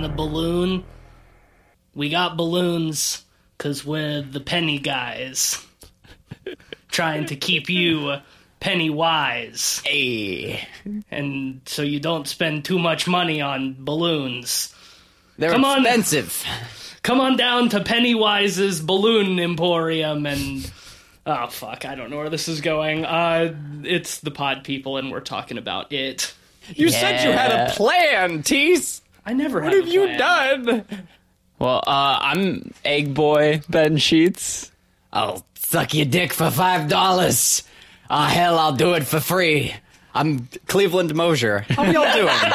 want a balloon? We got balloons because we're the penny guys. Trying to keep you penny wise. Hey, And so you don't spend too much money on balloons. they're Come on. expensive. Come on down to Pennywise's Balloon Emporium and. Oh, fuck. I don't know where this is going. Uh, it's the pod people, and we're talking about it. You said you had a plan, Tease. I never What had have a you plan. done? Well, uh, I'm Egg Boy Ben Sheets. I'll suck your dick for five dollars. Ah, hell, I'll do it for free. I'm Cleveland Mosier. How y'all doing?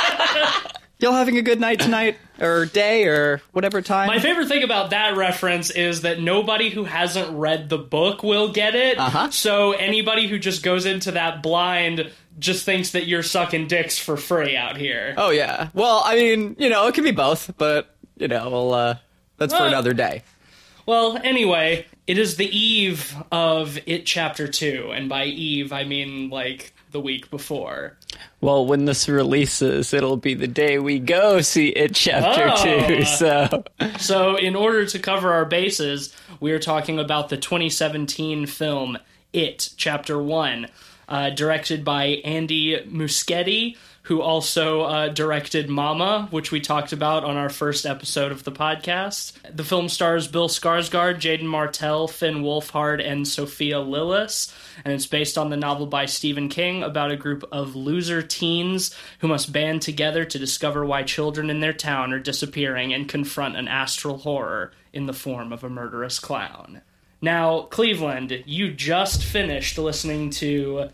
Y'all having a good night tonight, or day, or whatever time? My favorite thing about that reference is that nobody who hasn't read the book will get it. Uh-huh. So anybody who just goes into that blind just thinks that you're sucking dicks for free out here. oh yeah. Well, I mean, you know, it could be both, but you know, well, uh, that's for another day. Well, anyway, it is the eve of It Chapter 2, and by eve I mean like the week before. Well, when this releases, it'll be the day we go see it chapter Oh. two. So, So, in order to cover our bases, we are talking about the 2017 film It, Chapter 1, uh, directed by Andy Muschietti, who also uh, directed Mama, which we talked about on our first episode of the podcast. The film stars Bill Skarsgård, Jaeden Martell, Finn Wolfhard, and Sophia Lillis, and it's based on the novel by Stephen King about a group of loser teens who must band together to discover why children in their town are disappearing and confront an astral horror in the form of a murderous clown. Now, Cleveland, you just finished listening to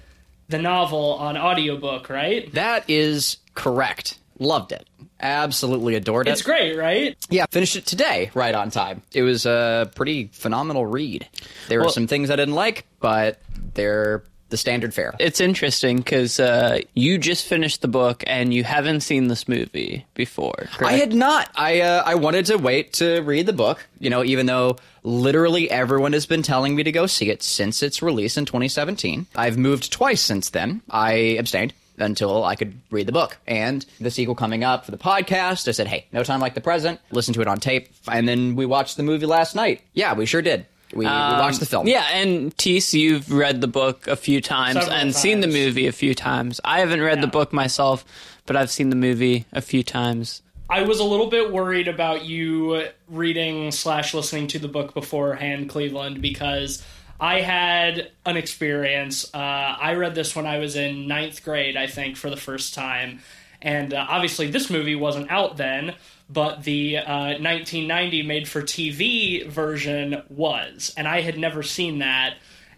the novel on audiobook, right? That is correct. Loved it. Absolutely adored it. It's great, right? Yeah, finished it today, right on time. It was a pretty phenomenal read. There were some things I didn't like, but they're the standard fare. it's interesting because uh, you just finished the book and you haven't seen this movie before. I had not. I uh, I wanted to wait to read the book. You know, even though literally everyone has been telling me to go see it since its release in 2017. I've moved twice since then. I abstained until I could read the book. And the sequel coming up for the podcast, I said, hey, no time like the present. Listen to it on tape. And then we watched the movie last night. Yeah, we sure did. We, we watched the film. Yeah, and Tease, you've read the book a few times Several and seen the movie a few times. I haven't read the book myself, but I've seen the movie a few times. I was a little bit worried about you reading slash listening to the book beforehand, Cleveland, because I had an experience. Uh, I read this when I was in ninth grade, I think, for the first time. And uh, obviously, this movie wasn't out then, but the uh, 1990 made for TV version was. And I had never seen that.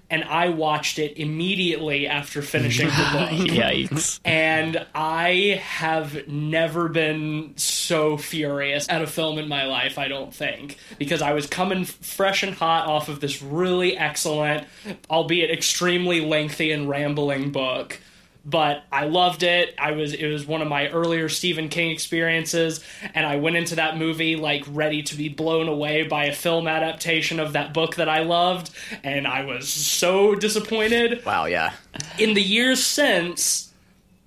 And I watched it immediately after finishing the book Yikes. and I have never been so furious at a film in my life, I don't think, because I was coming fresh and hot off of this really excellent, albeit extremely lengthy and rambling book. But I loved it. I was it was one of my earlier Stephen King experiences, and I went into that movie like ready to be blown away by a film adaptation of that book that I loved, and I was so disappointed Wow, yeah. in the years since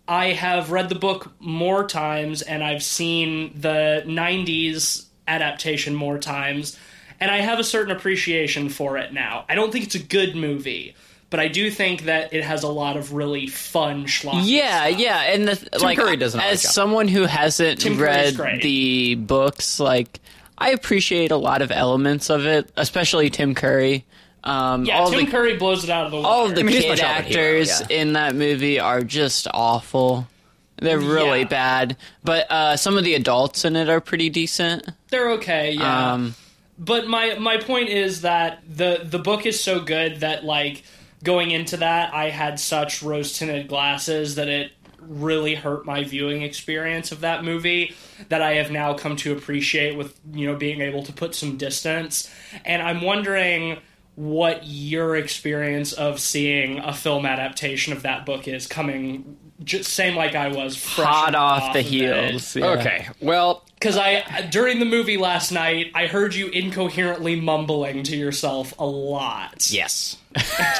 I have read the book more times and I've seen the 90s adaptation more times and I have a certain appreciation for it now. I don't think it's a good movie, but I do think that it has a lot of really fun schlock. Yeah, yeah, and the, like Curry does an as alright job. someone who hasn't Tim read the books, like I appreciate a lot of elements of it, especially Tim Curry. Um, Yeah, all Tim the Curry blows it out of the water. all of the I mean, kid childhood hero, actors yeah. in that movie are just awful. They're really Yeah. bad, but uh, some of the adults in it are pretty decent. They're okay, yeah. Um, but my my point is that the the book is so good that like going into that I had such rose tinted glasses that it really hurt my viewing experience of that movie that I have now come to appreciate with you know being able to put some distance. And I'm wondering what your experience of seeing a film adaptation of that book is coming just same like I was fresh Hot off the of heels. yeah. Okay. Well, Because I during the movie last night, I heard you incoherently mumbling to yourself a lot. yes.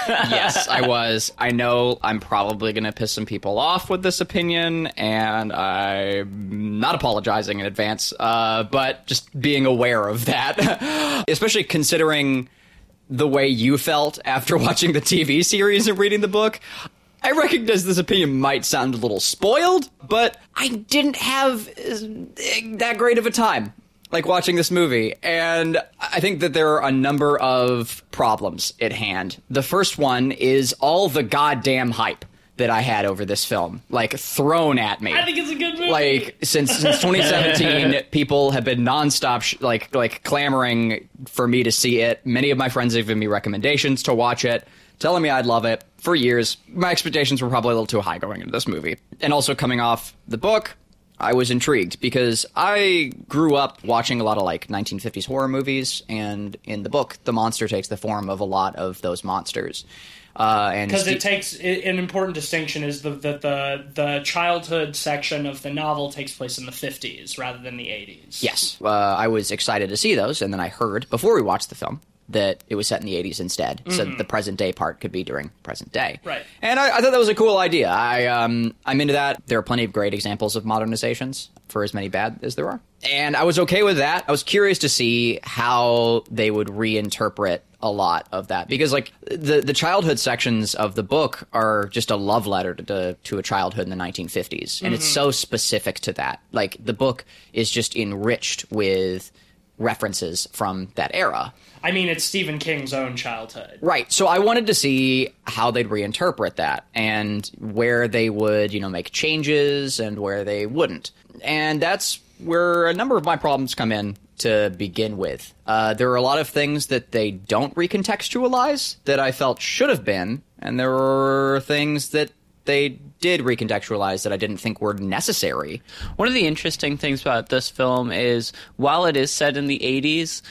yes, I was. I know I'm probably going to piss some people off with this opinion, and I'm not apologizing in advance, uh, but just being aware of that. Especially considering the way you felt after watching the TV series and reading the book. I recognize this opinion might sound a little spoiled, but I didn't have uh, that great of a time like watching this movie and i think that there are a number of problems at hand the first one is all the goddamn hype that i had over this film like thrown at me. I think it's a good movie. like since since 2017 people have been nonstop sh- like like clamoring for me to see it. Many of my friends have given me recommendations to watch it telling me i'd love it for years. My expectations were probably a little too high going into this movie. And also coming off the book I was intrigued because I grew up watching a lot of like 1950s horror movies, and in the book, the monster takes the form of a lot of those monsters. Uh, and because it takes i an important distinction is the, that the the childhood section of the novel takes place in the 50s rather than the 80s. Yes, uh, I was excited to see those, and then I heard before we watched the film that it was set in the 80s instead, so that the present day part could be during present day. Right. And I, I thought that was a cool idea. I um, I'm into that. There are plenty of great examples of modernizations for as many bad as there are, and I was okay with that. I was curious to see how they would reinterpret a lot of that because like the the childhood sections of the book are just a love letter to to a childhood in the 1950s and it's mm-hmm. so specific to that like the book is just enriched with references from that era I mean, it's Stephen King's own childhood. Right. So I wanted to see how they'd reinterpret that and where they would, you know, make changes and where they wouldn't. And that's where a number of my problems come in to begin with. Uh, there are a lot of things that they don't recontextualize that I felt should have been, and there are things that they did recontextualize that I didn't think were necessary. One of the interesting things about this film is while it is set in the 80s,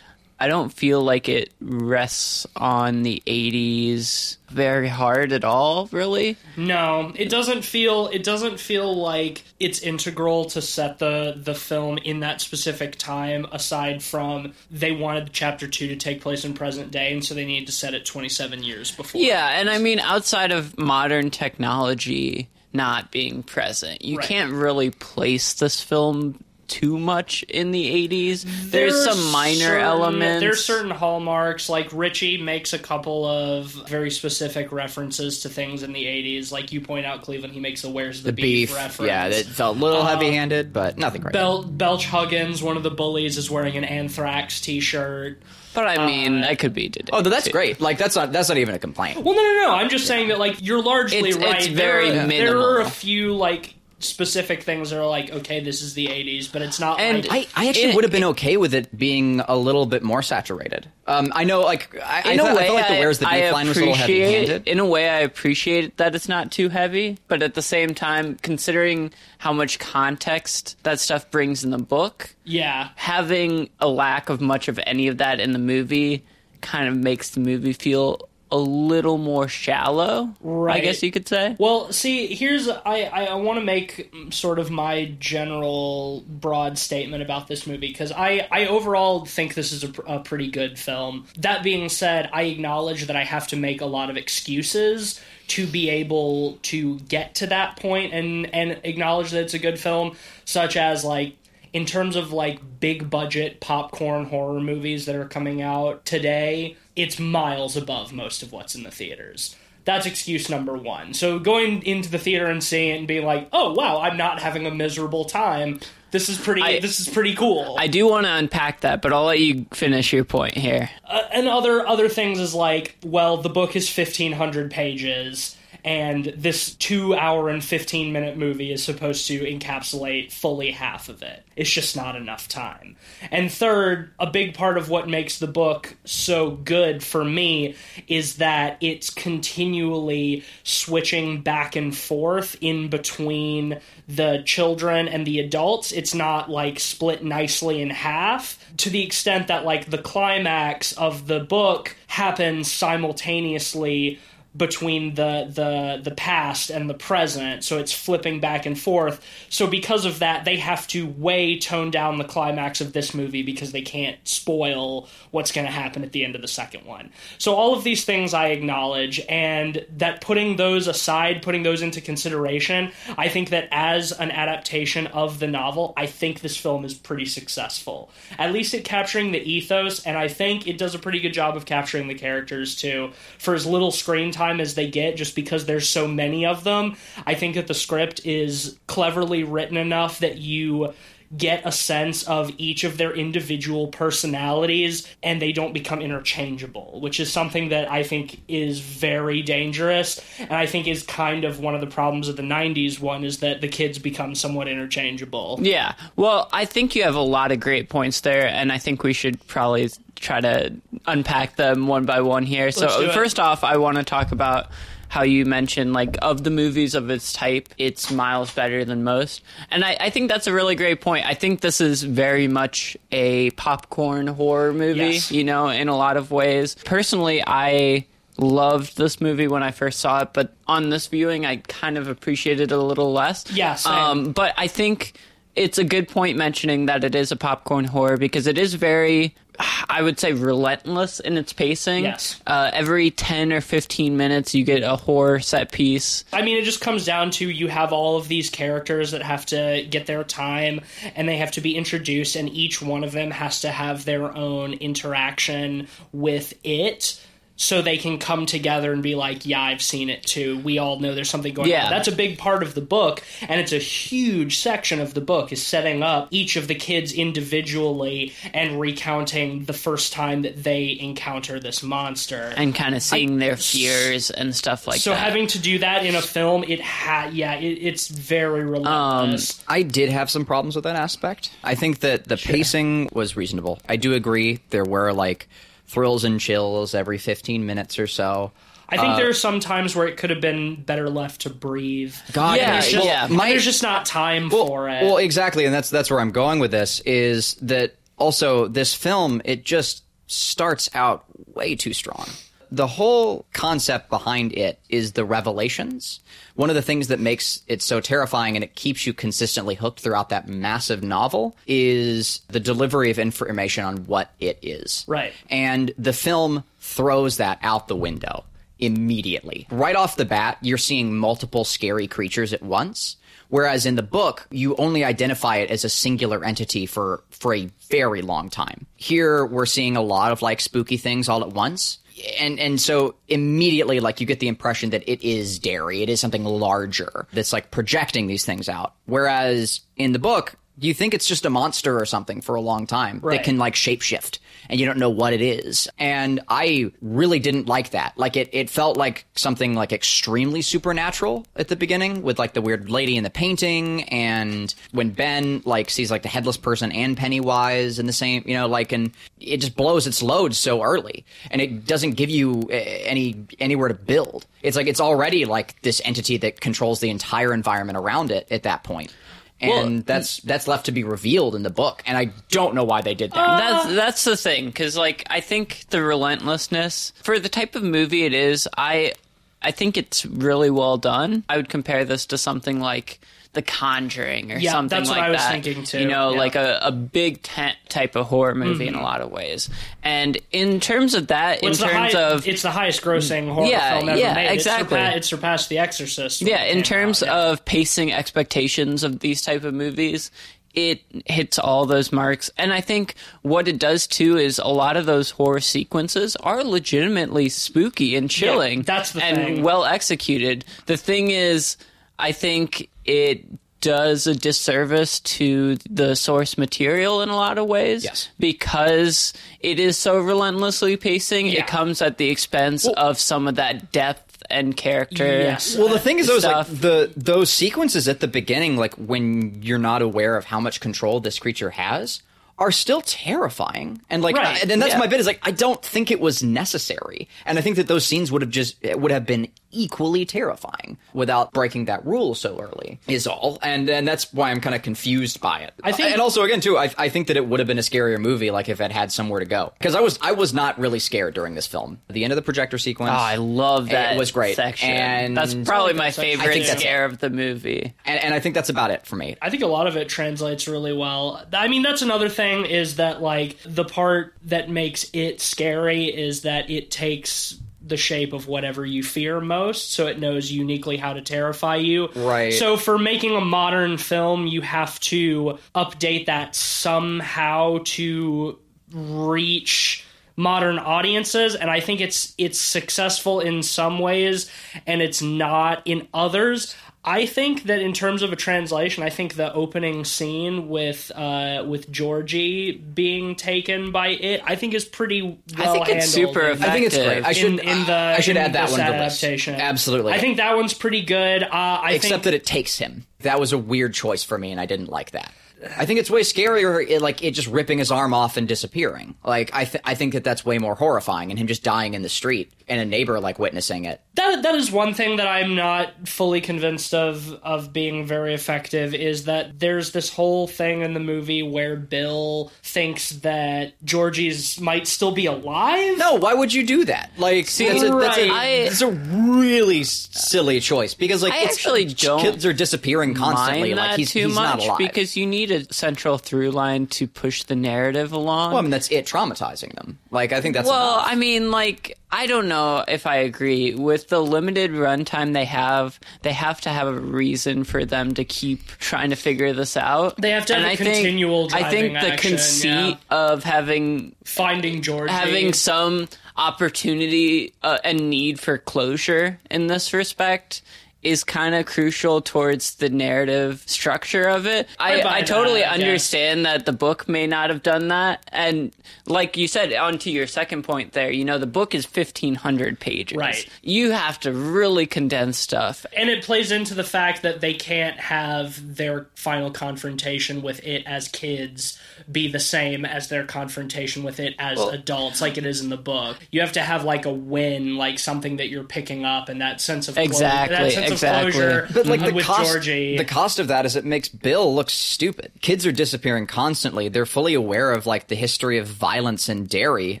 I don't feel like it rests on the 80s very hard at all, really. No, it doesn't feel it doesn't feel like it's integral to set the the film in that specific time aside from they wanted chapter 2 to take place in present day and so they needed to set it 27 years before. Yeah, and I mean, outside of modern technology not being present, you Right. can't really place this film too much in the 80s. There's There's some minor certain- elements. There's certain hallmarks, like Richie makes a couple of very specific references to things in the 80s. Like you point out, Cleveland, he makes a "Where's the, The beef, reference. yeah, it felt a little heavy-handed, but nothing crazy. Bel- Belch Huggins, one of the bullies, is wearing an Anthrax T-shirt. but I mean, uh, I could be today. oh, that's too. great. Like that's not that's not even a complaint. Well, no, no, no. I'm just saying that, like, you're largely It's- right. it's There very are- There are a few like specific things that are like, okay, this is the 80s, but it's not. And like, I, I actually In- would have been okay with it being a little bit more saturated. Um, I know, like, I, in I, a thought- I way, felt like the I- Where's the I Beef line was a little appreciate- heavy-handed. In a way, I appreciate that it's not too heavy, but at the same time, considering how much context that stuff brings in the book, yeah, having a lack of much of any of that in the movie kind of makes the movie feel a little more shallow. I guess you could say. Well, see, here's I I, I want to make sort of my general broad statement about this movie because I I overall think this is a, a pretty good film. That being said, I acknowledge that I have to make a lot of excuses to be able to get to that point and and acknowledge that it's a good film, such as like in terms of like big budget popcorn horror movies that are coming out today, it's miles above most of what's in the theaters. That's excuse number one. So going into the theater and seeing it and being like, "Oh wow, I'm not having a miserable time. This is pretty. I- this is pretty cool." I do want to unpack that, but I'll let you finish your point here. Uh, and other other things is like, well, the book is 1500 pages and this two hour and 15 minute movie is supposed to encapsulate fully half of it. It's just not enough time. And third, a big part of what makes the book so good for me is that it's continually switching back and forth in between the children and the adults. It's not like split nicely in half to the extent that like the climax of the book happens simultaneously between the the the past and the present. So it's flipping back and forth. So because of that they have to way tone down the climax of this movie because they can't spoil what's going to happen at the end of the second one. So all of these things i acknowledge and that putting those aside putting those into consideration i think that as an adaptation of the novel i think this film is pretty successful. At least at capturing the ethos and i think it does a pretty good job of capturing the characters too. For as little screen time as they get just because there's so many of them. I think that the script is cleverly written enough that you get a sense of each of their individual personalities and they don't become interchangeable, which is something that I think is very dangerous. And I think is kind of one of the problems of the 90s one is that the kids become somewhat interchangeable. Yeah. Well, I think you have a lot of great points there, and I think we should probably try to unpack them one by one here. Let's so, first off, I want to talk about how you mentioned, like, of the movies of its type, it's miles better than most. And I, I think that's a really great point. I think this is very much a popcorn horror movie, Yes. you know, in a lot of ways. Personally, I loved this movie when I first saw it, but on this viewing, I kind of appreciated it a little less. Yeah, same. Um, but I think it's a good point mentioning that it is a popcorn horror because it is very, I would say, relentless in its pacing. Yes. Uh, every 10 or 15 minutes, you get a horror set piece. I mean, it just comes down to you have all of these characters that have to get their time and they have to be introduced, and each one of them has to have their own interaction with it. So they can come together and be like, "Yeah, I've seen it too. We all know there's something going Yeah. on." That's a big part of the book, and it's a huge section of the book is setting up each of the kids individually and recounting the first time that they encounter this monster. And kind of seeing their fears and stuff like so that. So having to do that in a film, it ha yeah, it, it's very um, relentless. I did have some problems with that aspect. I think that the pacing was reasonable. I do agree there were like thrills and chills every 15 minutes or so. I think there uh, are some times where it could have been better left to breathe. God, Yeah, just, yeah. My- there's just not time for it. Well, exactly, and that's that's where I'm going with this is that also this film it just starts out way too strong. The whole concept behind it is the revelations. One of the things that makes it so terrifying and it keeps you consistently hooked throughout that massive novel is the delivery of information on what it is. Right. And the film throws that out the window immediately. Right off the bat, you're seeing multiple scary creatures at once. Whereas in the book, you only identify it as a singular entity for, for a very long time. Here, we're seeing a lot of like spooky things all at once. And, and so immediately, like, you get the impression that it is Derry. It is something larger that's like projecting these things out. Whereas in the book, you think it's just a monster or something for a long time Right. that can like shapeshift and you don't know what it is. And I really didn't like that. Like it, it felt like something like extremely supernatural at the beginning with like the weird lady in the painting and when Ben like sees like the headless person and Pennywise in the same, you know, like and it just blows its load so early and it doesn't give you eh, any anywhere to build. It's like it's already like this entity that controls the entire environment around it at that point. And Well, that's that's left to be revealed in the book, and I don't know why they did that. That's that's the thing because like I think the relentlessness for the type of movie it is, I I think it's really well done. I would compare this to something like The Conjuring or Yeah, something that's what like I was that. thinking, too. You know, Yeah. like a, a big tent type of horror movie in a mm-hmm. lot of ways. And in terms of that, It's in the terms high- of it's the highest grossing horror Yeah, film ever yeah, made. exactly. It, surpa- it surpassed The Exorcist. yeah, in terms out, yeah. of pacing expectations of these type of movies, it hits all those marks. And I think what it does too is a lot of those horror sequences are legitimately spooky and chilling. that's the and thing. well executed. The thing is, I think it does a disservice to the source material in a lot of ways. Yes. Because it is so relentlessly pacing, Yeah. it comes at the expense of some of that depth and character. Yes. Well, the thing is, is like the those sequences at the beginning, like when you're not aware of how much control this creature has, are still terrifying. And like, Right, and that's yeah. my bit is like, I don't think it was necessary, and I think that those scenes would have just would have been equally terrifying without breaking that rule so early. Is all, and and that's why I'm kind of confused by it. I think- and also again too, I, I think that it would have been a scarier movie like if it had somewhere to go because I was I was not really scared during this film. The end of the projector sequence. Oh, I love that. It was great. section. And- that's probably my favorite that's- scare of the movie. and, and I think that's about it for me. I think a lot of it translates really well. I mean, that's another thing is that like the part that makes it scary is that it takes the shape of whatever you fear most, so it knows uniquely how to terrify you. Right. So for making a modern film, you have to update that somehow to reach modern audiences and I think it's it's successful in some ways and it's not in others. I think that in terms of a translation, I think the opening scene with uh, with Georgie being taken by it, I think is pretty well I think it's super in- I think it's great. I should in, in the I should add that one to the list. Absolutely. I think that one's pretty good. Uh, I except think that it takes him. That was a weird choice for me, and I didn't like that. I think it's way scarier, it, like it just ripping his arm off and disappearing. Like I, th- I think that that's way more horrifying, and him just dying in the street and a neighbor like witnessing it. that that is one thing that I'm not fully convinced of of being very effective is that there's this whole thing in the movie where Bill thinks that Georgie's might still be alive. No, why would you do that? Like, see, that's, a, that's, a, right. That's a really silly choice because, like, I it's- actually don't kids are disappearing constantly. Mind Like that he's, too he's much not alive. because you need a central through line to push the narrative along. well, I mean, that's it traumatizing them. Like, I think that's Well, enough. I mean, like, I don't know if I agree with the limited runtime they have. They have to have a reason for them to keep trying to figure this out. They have to have and a I think- continual I think the action, conceit yeah. of having Finding Georgie. having some opportunity uh, and need for closure in this respect is kind of crucial towards the narrative structure of it. I, I totally that, understand that the book may not have done that. And like you said, on to your second point there, you know, the book is 1,500 pages. Right. You have to really condense stuff. and it plays into the fact that they can't have their final confrontation with it as kids be the same as their confrontation with it as adults like it is in the book you have to have like a win like something that you're picking up and that sense of Exactly, sense exactly. of closure But like the with cost, Georgie the cost of that is it makes Bill look stupid. Kids are disappearing constantly. They're fully aware of like the history of violence in Derry.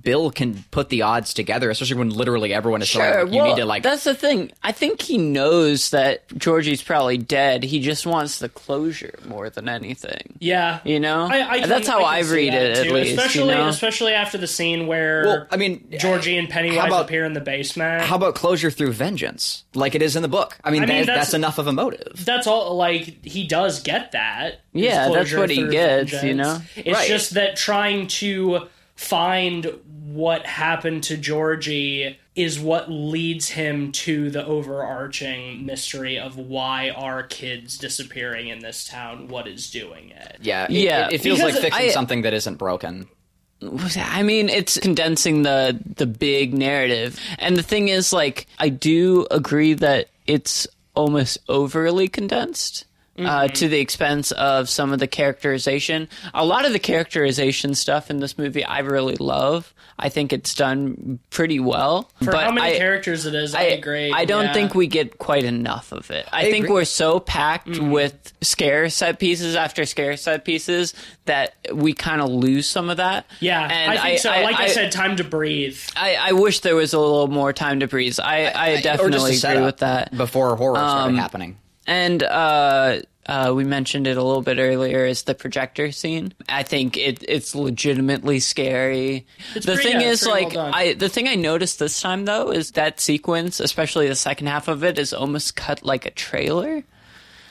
Bill can put the odds together, especially when literally everyone is Sure. telling him, you well, need to like. that's the thing. I think he knows that Georgie's probably dead. He just wants the closure more than anything. yeah You know? I, I can- That's how I, I, read that, it, at least. especially you know? especially after the scene where Well, I mean, Georgie and Pennywise how about- appear in the basement How about closure through vengeance, like it is in the book? I mean, I mean, that- that's- that's enough of a motive. that's all like he does get that Yeah, that's what he through gets, you know? it's Right. just that trying to find what happened to georgie is what leads him to the overarching mystery of why are kids disappearing in this town what is doing it Yeah, it, Yeah, It, it feels like fixing I- something that isn't broken. I mean, it's condensing the the big narrative. And the thing is, like, I do agree that it's almost overly condensed. Uh, to the expense of some of the characterization. A lot of the characterization stuff in this movie I really love. I think it's done pretty well. for but how many I, characters it is i, I agree I don't yeah. think we get quite enough of it. I, think agree. we're so packed Mm-hmm. with scare set pieces after scare set pieces that we kind of lose some of that. yeah and i think so like I, said time to breathe I, I wish there was a little more time to breathe. I, I, or definitely agree with that. before horror started Um, happening. And uh, uh, we mentioned it a little bit earlier is the projector scene. I think it, it's legitimately scary. the pretty- thing yeah, is, like, well. I the thing I noticed this time though is that sequence, especially the second half of it, is almost cut like a trailer.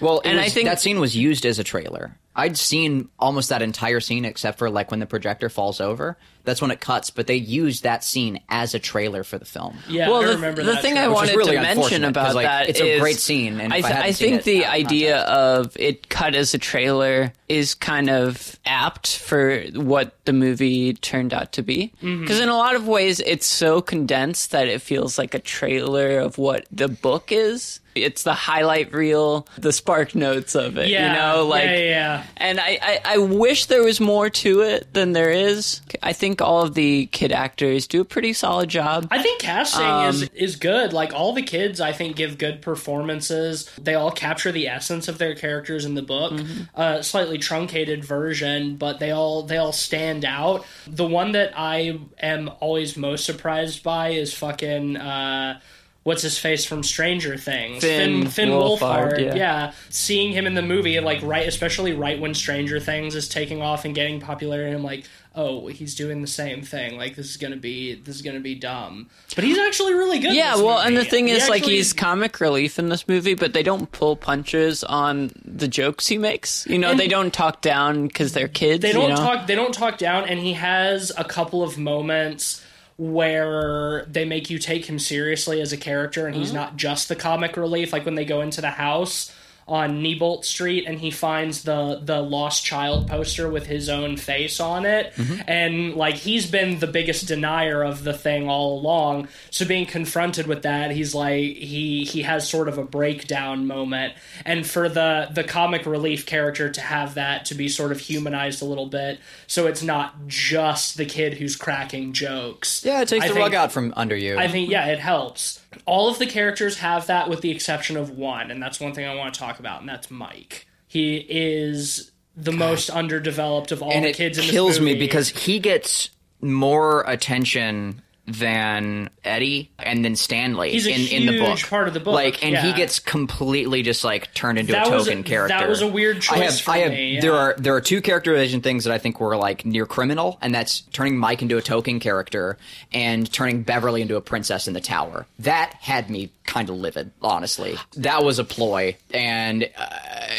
Well, and was- I think- that scene was used as a trailer. I'd seen almost that entire scene except for like when the projector falls over. That's when it cuts, but they used that scene as a trailer for the film. Yeah, well, I the, remember the that. thing I trailer. Which wanted really to mention about like, that it's a great scene, and I, if I I think it the out idea of it cut as a trailer is kind of apt for what the movie turned out to be. Mm-hmm. Because in a lot of ways, it's so condensed that it feels like a trailer of what the book is. It's the highlight reel, the spark notes of it. yeah, you know, like yeah, yeah, yeah. and I, I, I wish there was more to it than there is. I think all of the kid actors do a pretty solid job. I think casting Um, is is good. Like all the kids, I think give good performances. They all capture the essence of their characters in the book. Mm-hmm. A slightly truncated version, but they all they all stand out. The one that I am always most surprised by is fucking. Uh, What's his face from Stranger Things? Finn Finn, Wolfhard, Wolfhard. yeah. yeah, seeing him in the movie, like right, especially right when Stranger Things is taking off and getting popularity, I'm like, oh, he's doing the same thing. Like this is gonna be this is gonna be dumb, but he's actually really good. Yeah, well, movie. and the thing He is, like, he's comic relief in this movie, but they don't pull punches on the jokes he makes. You know, And- they don't talk down because they're kids. they don't you know? talk they don't talk down, and he has a couple of moments where they make you take him seriously as a character, and he's Mm-hmm. not just the comic relief. Like when they go into the house on Neibolt Street and he finds the the lost child poster with his own face on it Mm-hmm. and like he's been the biggest denier of the thing all along so being confronted with that he's like he he has sort of a breakdown moment and for the the comic relief character to have that to be sort of humanized a little bit so it's not just the kid who's cracking jokes Yeah, it takes I the think- rug out from under you. I think yeah, it helps. All of the characters have that, with the exception of one, and that's one thing I want to talk about, and that's Mike. He is the most underdeveloped of all and the it kids in kills me because he gets more attention than Eddie and then Stanley He's a in, in the book. huge part of the book, Like, and he gets completely just like turned into That a was a- token character. that was a weird I have, for I have, me, There are there are two characterization things that I think were like near criminal, and that's turning Mike into a token character and turning Beverly into a princess in the tower. That had me kind of livid, honestly. That was a ploy, and uh,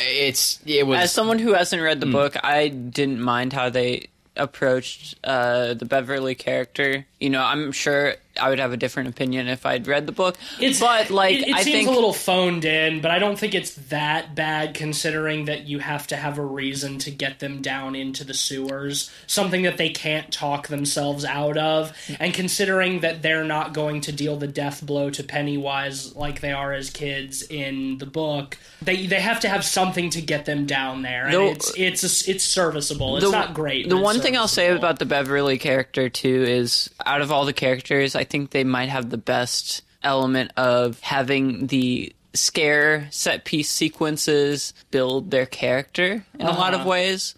it's it was As someone who hasn't read the book, I didn't mind how they approached uh, the Beverly character. You know, I'm sure I would have a different opinion if I'd read the book. It's, but like, it, it I seems think a little phoned in, but I don't think it's that bad considering that you have to have a reason to get them down into the sewers, something that they can't talk themselves out of, and considering that they're not going to deal the death blow to Pennywise like they are as kids in the book, they they have to have something to get them down there, and The- it's it's a, it's serviceable. It's the, not great. The one thing I'll say about the Beverly character too is, out of all the characters, I think they might have the best element of having the scare set piece sequences build their character in a lot of Uh-huh. ways.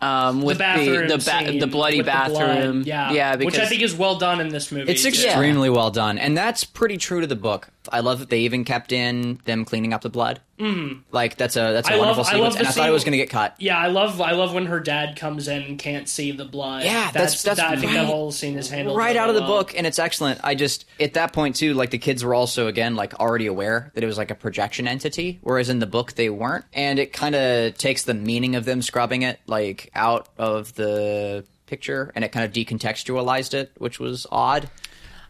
Um, with the bathroom the the, ba- scene the bloody with the blood, bathroom, yeah, yeah, because which I think is well done in this movie. It's too. extremely well done, and that's pretty true to the book. I love that they even kept in them cleaning up the blood. Mm. Like that's a that's a I love- wonderful I sequence, love the and I thought it was going to get cut. Yeah, I love I love when her dad comes in and can't see the blood. Yeah, that's- that's that, I think right- that whole scene is handled right out of the well. book, and it's excellent. I just at that point too, like the kids were also again like already aware that it was like a projection entity, whereas in the book they weren't, and it kind of takes the meaning of them scrubbing it like out of the picture, and it kind of decontextualized it, which was odd.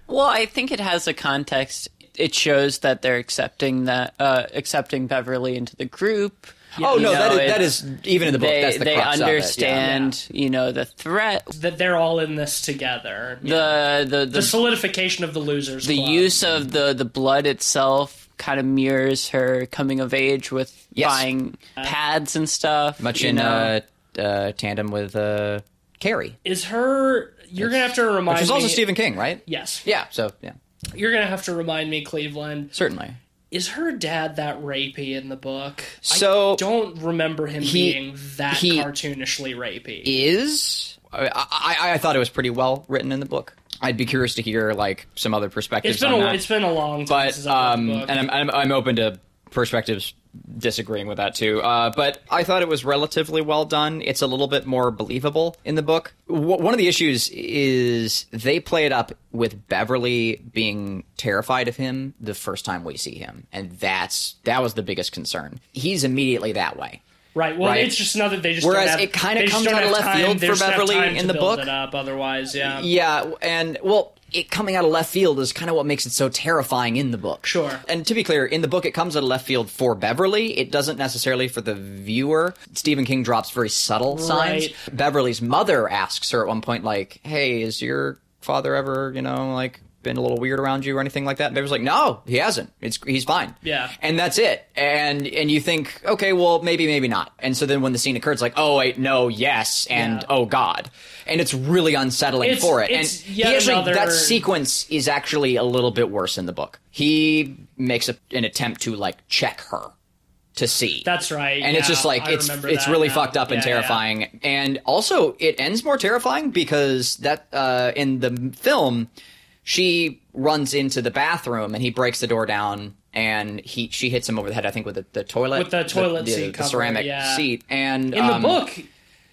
Well, I think it has a context. It shows that they're accepting that uh, accepting Beverly into the group. oh You no, know, that, is, that is even in the book. They that's the they crux of it, yeah. understand, you know, the threat, That they're all in this together. the the the, the solidification of the losers. the Club. use of the the blood itself kind of mirrors her coming of age with Yes. buying pads and stuff. much in know? uh, uh, tandem with uh, Carrie, is her. You're gonna have to remind which is also me. Stephen King, right? Yes. Yeah. So yeah, You're gonna have to remind me, Cleveland. certainly. Is her dad that rapey in the book? So- I don't remember him He- being that cartoonishly rapey. is. I, I, I thought it was pretty well written in the book. I'd be curious to hear like some other perspectives it's been on a that. it's been a long time but since I've read um, and I'm, I'm I'm open to perspectives disagreeing with that too. Uh, but I thought it was relatively well done. It's a little bit more believable in the book. W- one of the issues is they play it up with Beverly being terrified of him the first time we see him, and that's that was the biggest concern. He's immediately that way. Right. Well, Right. it's just another. They just Whereas have, it kinda comes don't out of left time- field for just don't have Beverly in the book. It up otherwise, yeah. Yeah, and well, it coming out of left field is kind of what makes it so terrifying in the book. Sure. And to be clear, in the book, it comes out of left field for Beverly. It doesn't necessarily for the viewer. Stephen King drops very subtle signs. Right. Beverly's mother asks her at one point, like, "Hey, is your father ever, you know, like?" Been a little weird around you or anything like that? And Beverly's like, no, he hasn't. It's he's fine. Yeah. and that's it. And and you think, okay, well, maybe, maybe not. And so then when the scene occurs, it's like, oh wait, no, yes, and Yeah. oh god, and it's really unsettling It's- for it. and he actually another- that sequence is actually a little bit worse in the book. He makes a, an attempt to like check her to see. That's right. and it's just like I it's it's really now. fucked up and Yeah, yeah. terrifying. And also, it ends more terrifying because that uh, in the film, she runs into the bathroom and he breaks the door down and he she hits him over the head. I think with the, the toilet With the toilet the, seat the cover, ceramic yeah. seat. And In um, the book,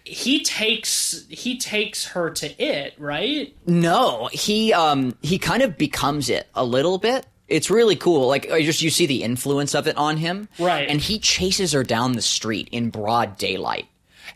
he takes he takes her to it, right? No, he um he kind of becomes it a little bit. It's really cool. Like I just you see the influence of it on him. Right. And he chases her down the street in broad daylight.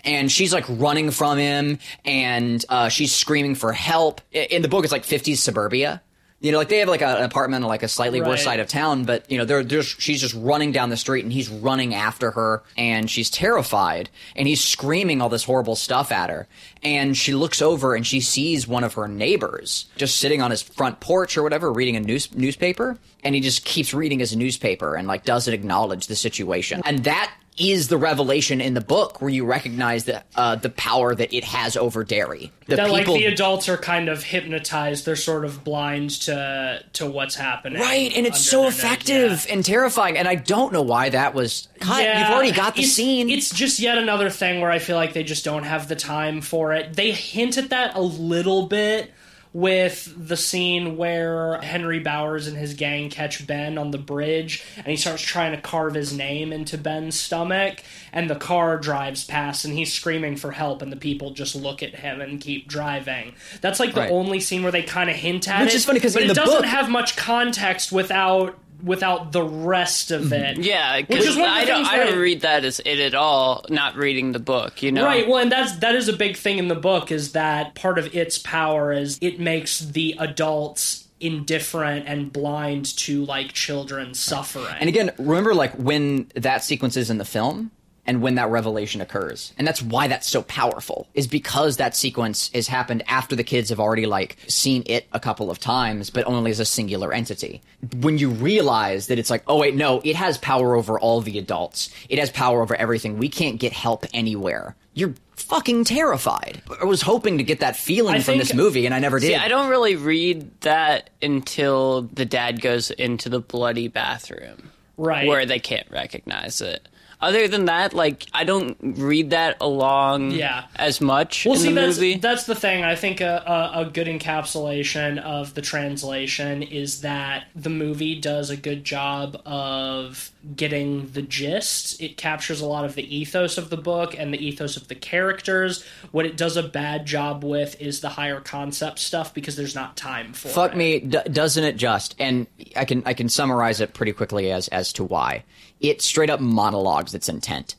And she's like running from him and uh, she's screaming for help. In the book it's like 50s suburbia. You know, like they have like a, an apartment on like a slightly worse side of town, but you know, they're, they're she's just running down the street and he's running after her and she's terrified and he's screaming all this horrible stuff at her. And she looks over and she sees one of her neighbors just sitting on his front porch or whatever, reading a news newspaper. And he just keeps reading his newspaper and like doesn't acknowledge the situation. And that is the revelation in the book where you recognize the uh, the power that it has over Derry. The that people like the adults are kind of hypnotized. They're sort of blind to to what's happening. Right, and it's so effective yeah. and terrifying, and I don't know why that was cut. Yeah, You've already got the it's- scene. It's just yet another thing where I feel like they just don't have the time for it. They hint at that a little bit with the scene where Henry Bowers and his gang catch Ben on the bridge and he starts trying to carve his name into Ben's stomach and the car drives past and he's screaming for help and the people just look at him and keep driving. That's like the Right. only scene where they kind of hint at it. Which is funny because it doesn't book- have much context without without the rest of mm-hmm. it. Yeah, Which is one of the I don't. I don't read that as it at all. Not reading the book, you know. Right. Well, and that's that is a big thing in the book is that part of its power is it makes the adults indifferent and blind to like children suffering. and again, remember like when that sequence is in the film and when that revelation occurs, and that's why that's so powerful. Is because that sequence has happened after the kids have already like seen it a couple of times, but only as a singular entity. When you realize that it's like, oh wait, no, it has power over all the adults. It has power over everything. We can't get help anywhere. You're fucking terrified. I was hoping to get that feeling I from think- this movie, and I never did. See, I don't really read that until the dad goes into the bloody bathroom right. where they can't recognize it. Other than that, like I don't read that along Yeah. as much well, in see, the that's, movie. that's the thing. I think a, a, a good encapsulation of the translation is that the movie does a good job of getting the gist. It captures a lot of the ethos of the book and the ethos of the characters. What it does a bad job with is the higher concept stuff because there's not time for Fuck it. me, d- doesn't it just? And I can I can summarize it pretty quickly as as to why. It straight up monologues its intent.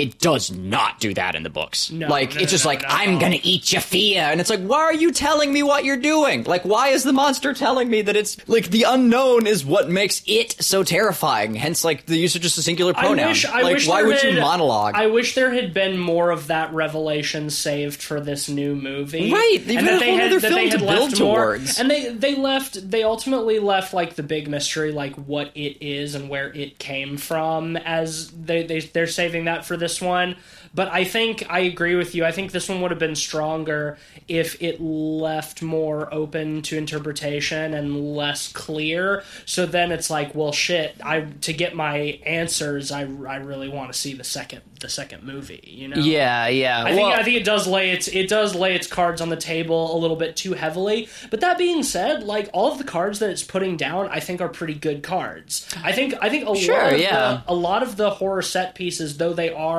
It does not do that in the books. No, like no, it's just no, like. I'm gonna eat your fear, and it's like, why are you telling me what you're doing? Like, why is the monster telling me that it's like the unknown is what makes it so terrifying? Hence, like the use of just a singular pronoun. I wish, I like, wish why would you monologue? I wish there had been more of that revelation saved for this new movie. Right, they've and that a whole they had, other film to left build more. towards. And they they left. They ultimately left like the big mystery, like what it is and where it came from. As they they they're saving that for this one. But I think I agree with you. I think this one would have been stronger if it left more open to interpretation and less clear. So then it's like, well, shit. I to get my answers, I, I really want to see the second the second movie. You know? yeah, yeah. I think well, I think it does lay its it does lay its cards on the table a little bit too heavily. But that being said, like all of the cards that it's putting down, I think are pretty good cards. I think I think a Sure, lot of yeah. the, a lot of the horror set pieces, though they are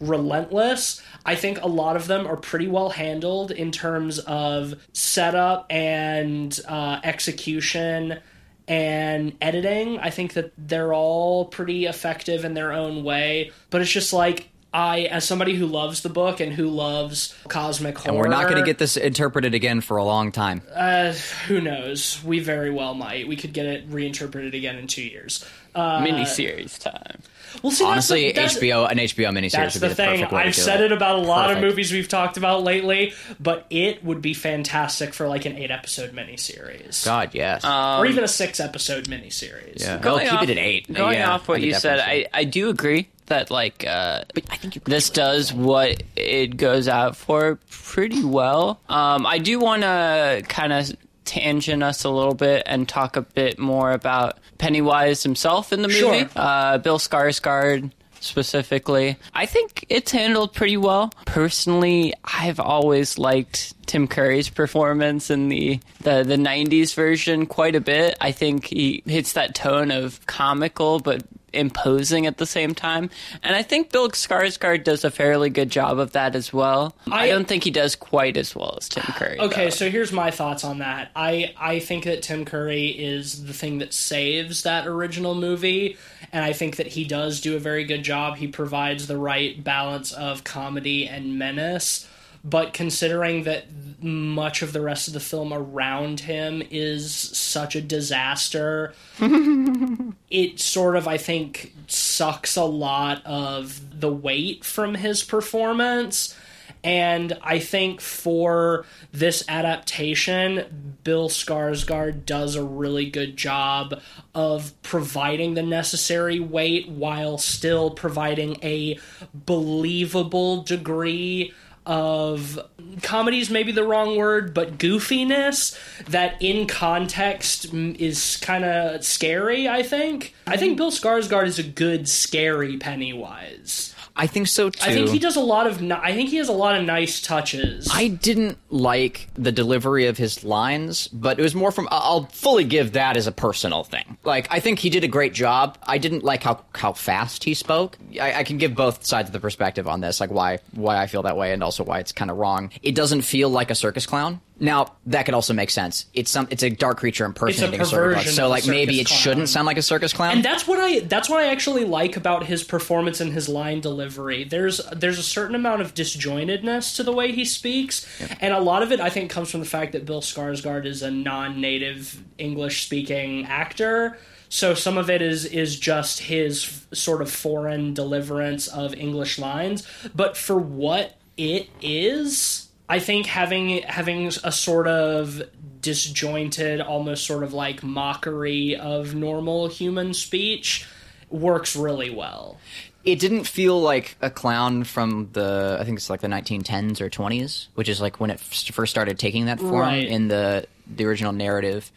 relentless, I think a lot of them are pretty well handled in terms of setup and uh, execution and editing. I think that they're all pretty effective in their own way. But it's just like I, as somebody who loves the book and who loves cosmic horror, And we're not going to get this interpreted again for a long time. Uh, who knows? We very well might. We could get it reinterpreted again in two years. Uh, Miniseries time. we'll see. Honestly, the- that's- HBO an HBO miniseries That's would be the the thing. perfect way to I've do said it about a lot of movies we've talked about lately, but it would be fantastic for like an eight episode miniseries. God, yes. or even a six episode miniseries. yeah. Going oh, keep off- it at eight. Going yeah, off what you said, I, I do agree that like uh, I think you this does what it goes out for pretty well. Um, I do want to kind of tangent us a little bit and talk a bit more about Pennywise himself in the movie. Sure. Uh, Bill Skarsgård specifically. I think it's handled pretty well. Personally, I've always liked Tim Curry's performance in the, the the 90s version quite a bit. I think he hits that tone of comical but imposing at the same time. And I think Bill Skarsgård does a fairly good job of that as well. I, I- don't think he does quite as well as Tim Curry. Okay, though. so here's my thoughts on that. I I think that Tim Curry is the thing that saves that original movie, and I think that he does do a very good job. He provides the right balance of comedy and menace. But considering that much of the rest of the film around him is such a disaster, it sort of I think sucks a lot of the weight from his performance. And I think for this adaptation, Bill Skarsgård does a really good job of providing the necessary weight while still providing a believable degree of comedy's maybe the wrong word, but goofiness that in context is kind of scary, I think. I think mm-hmm. Bill Skarsgård is a good scary Pennywise. I think so too. I think he does a lot of. ni- I think he has a lot of nice touches. I didn't like the delivery of his lines, but it was more from. I'll fully give that as a personal thing. Like, I think he did a great job. I didn't like how how fast he spoke. I, I can give both sides of the perspective on this, like why why I feel that way, and also why it's kind of wrong. It doesn't feel like a circus clown. Now that could also make sense. It's some. It's a dark creature impersonating a, circus clown. So a like maybe it circus shouldn't sound like a circus clown. and that's what I that's what I actually like about his performance and his line delivery. There's there's a certain amount of disjointedness to the way he speaks, and a lot of it I think comes from the fact that Bill Skarsgård is a non-native English speaking actor. So some of it is is just his f- sort of foreign deliverance of English lines, but for what it is, I think having having a sort of disjointed, almost sort of like mockery of normal human speech works really well. it didn't feel like a clown from the I think it's like the 1910s or 20s, which is like when it f- first started taking that form Right. in the the original narrative.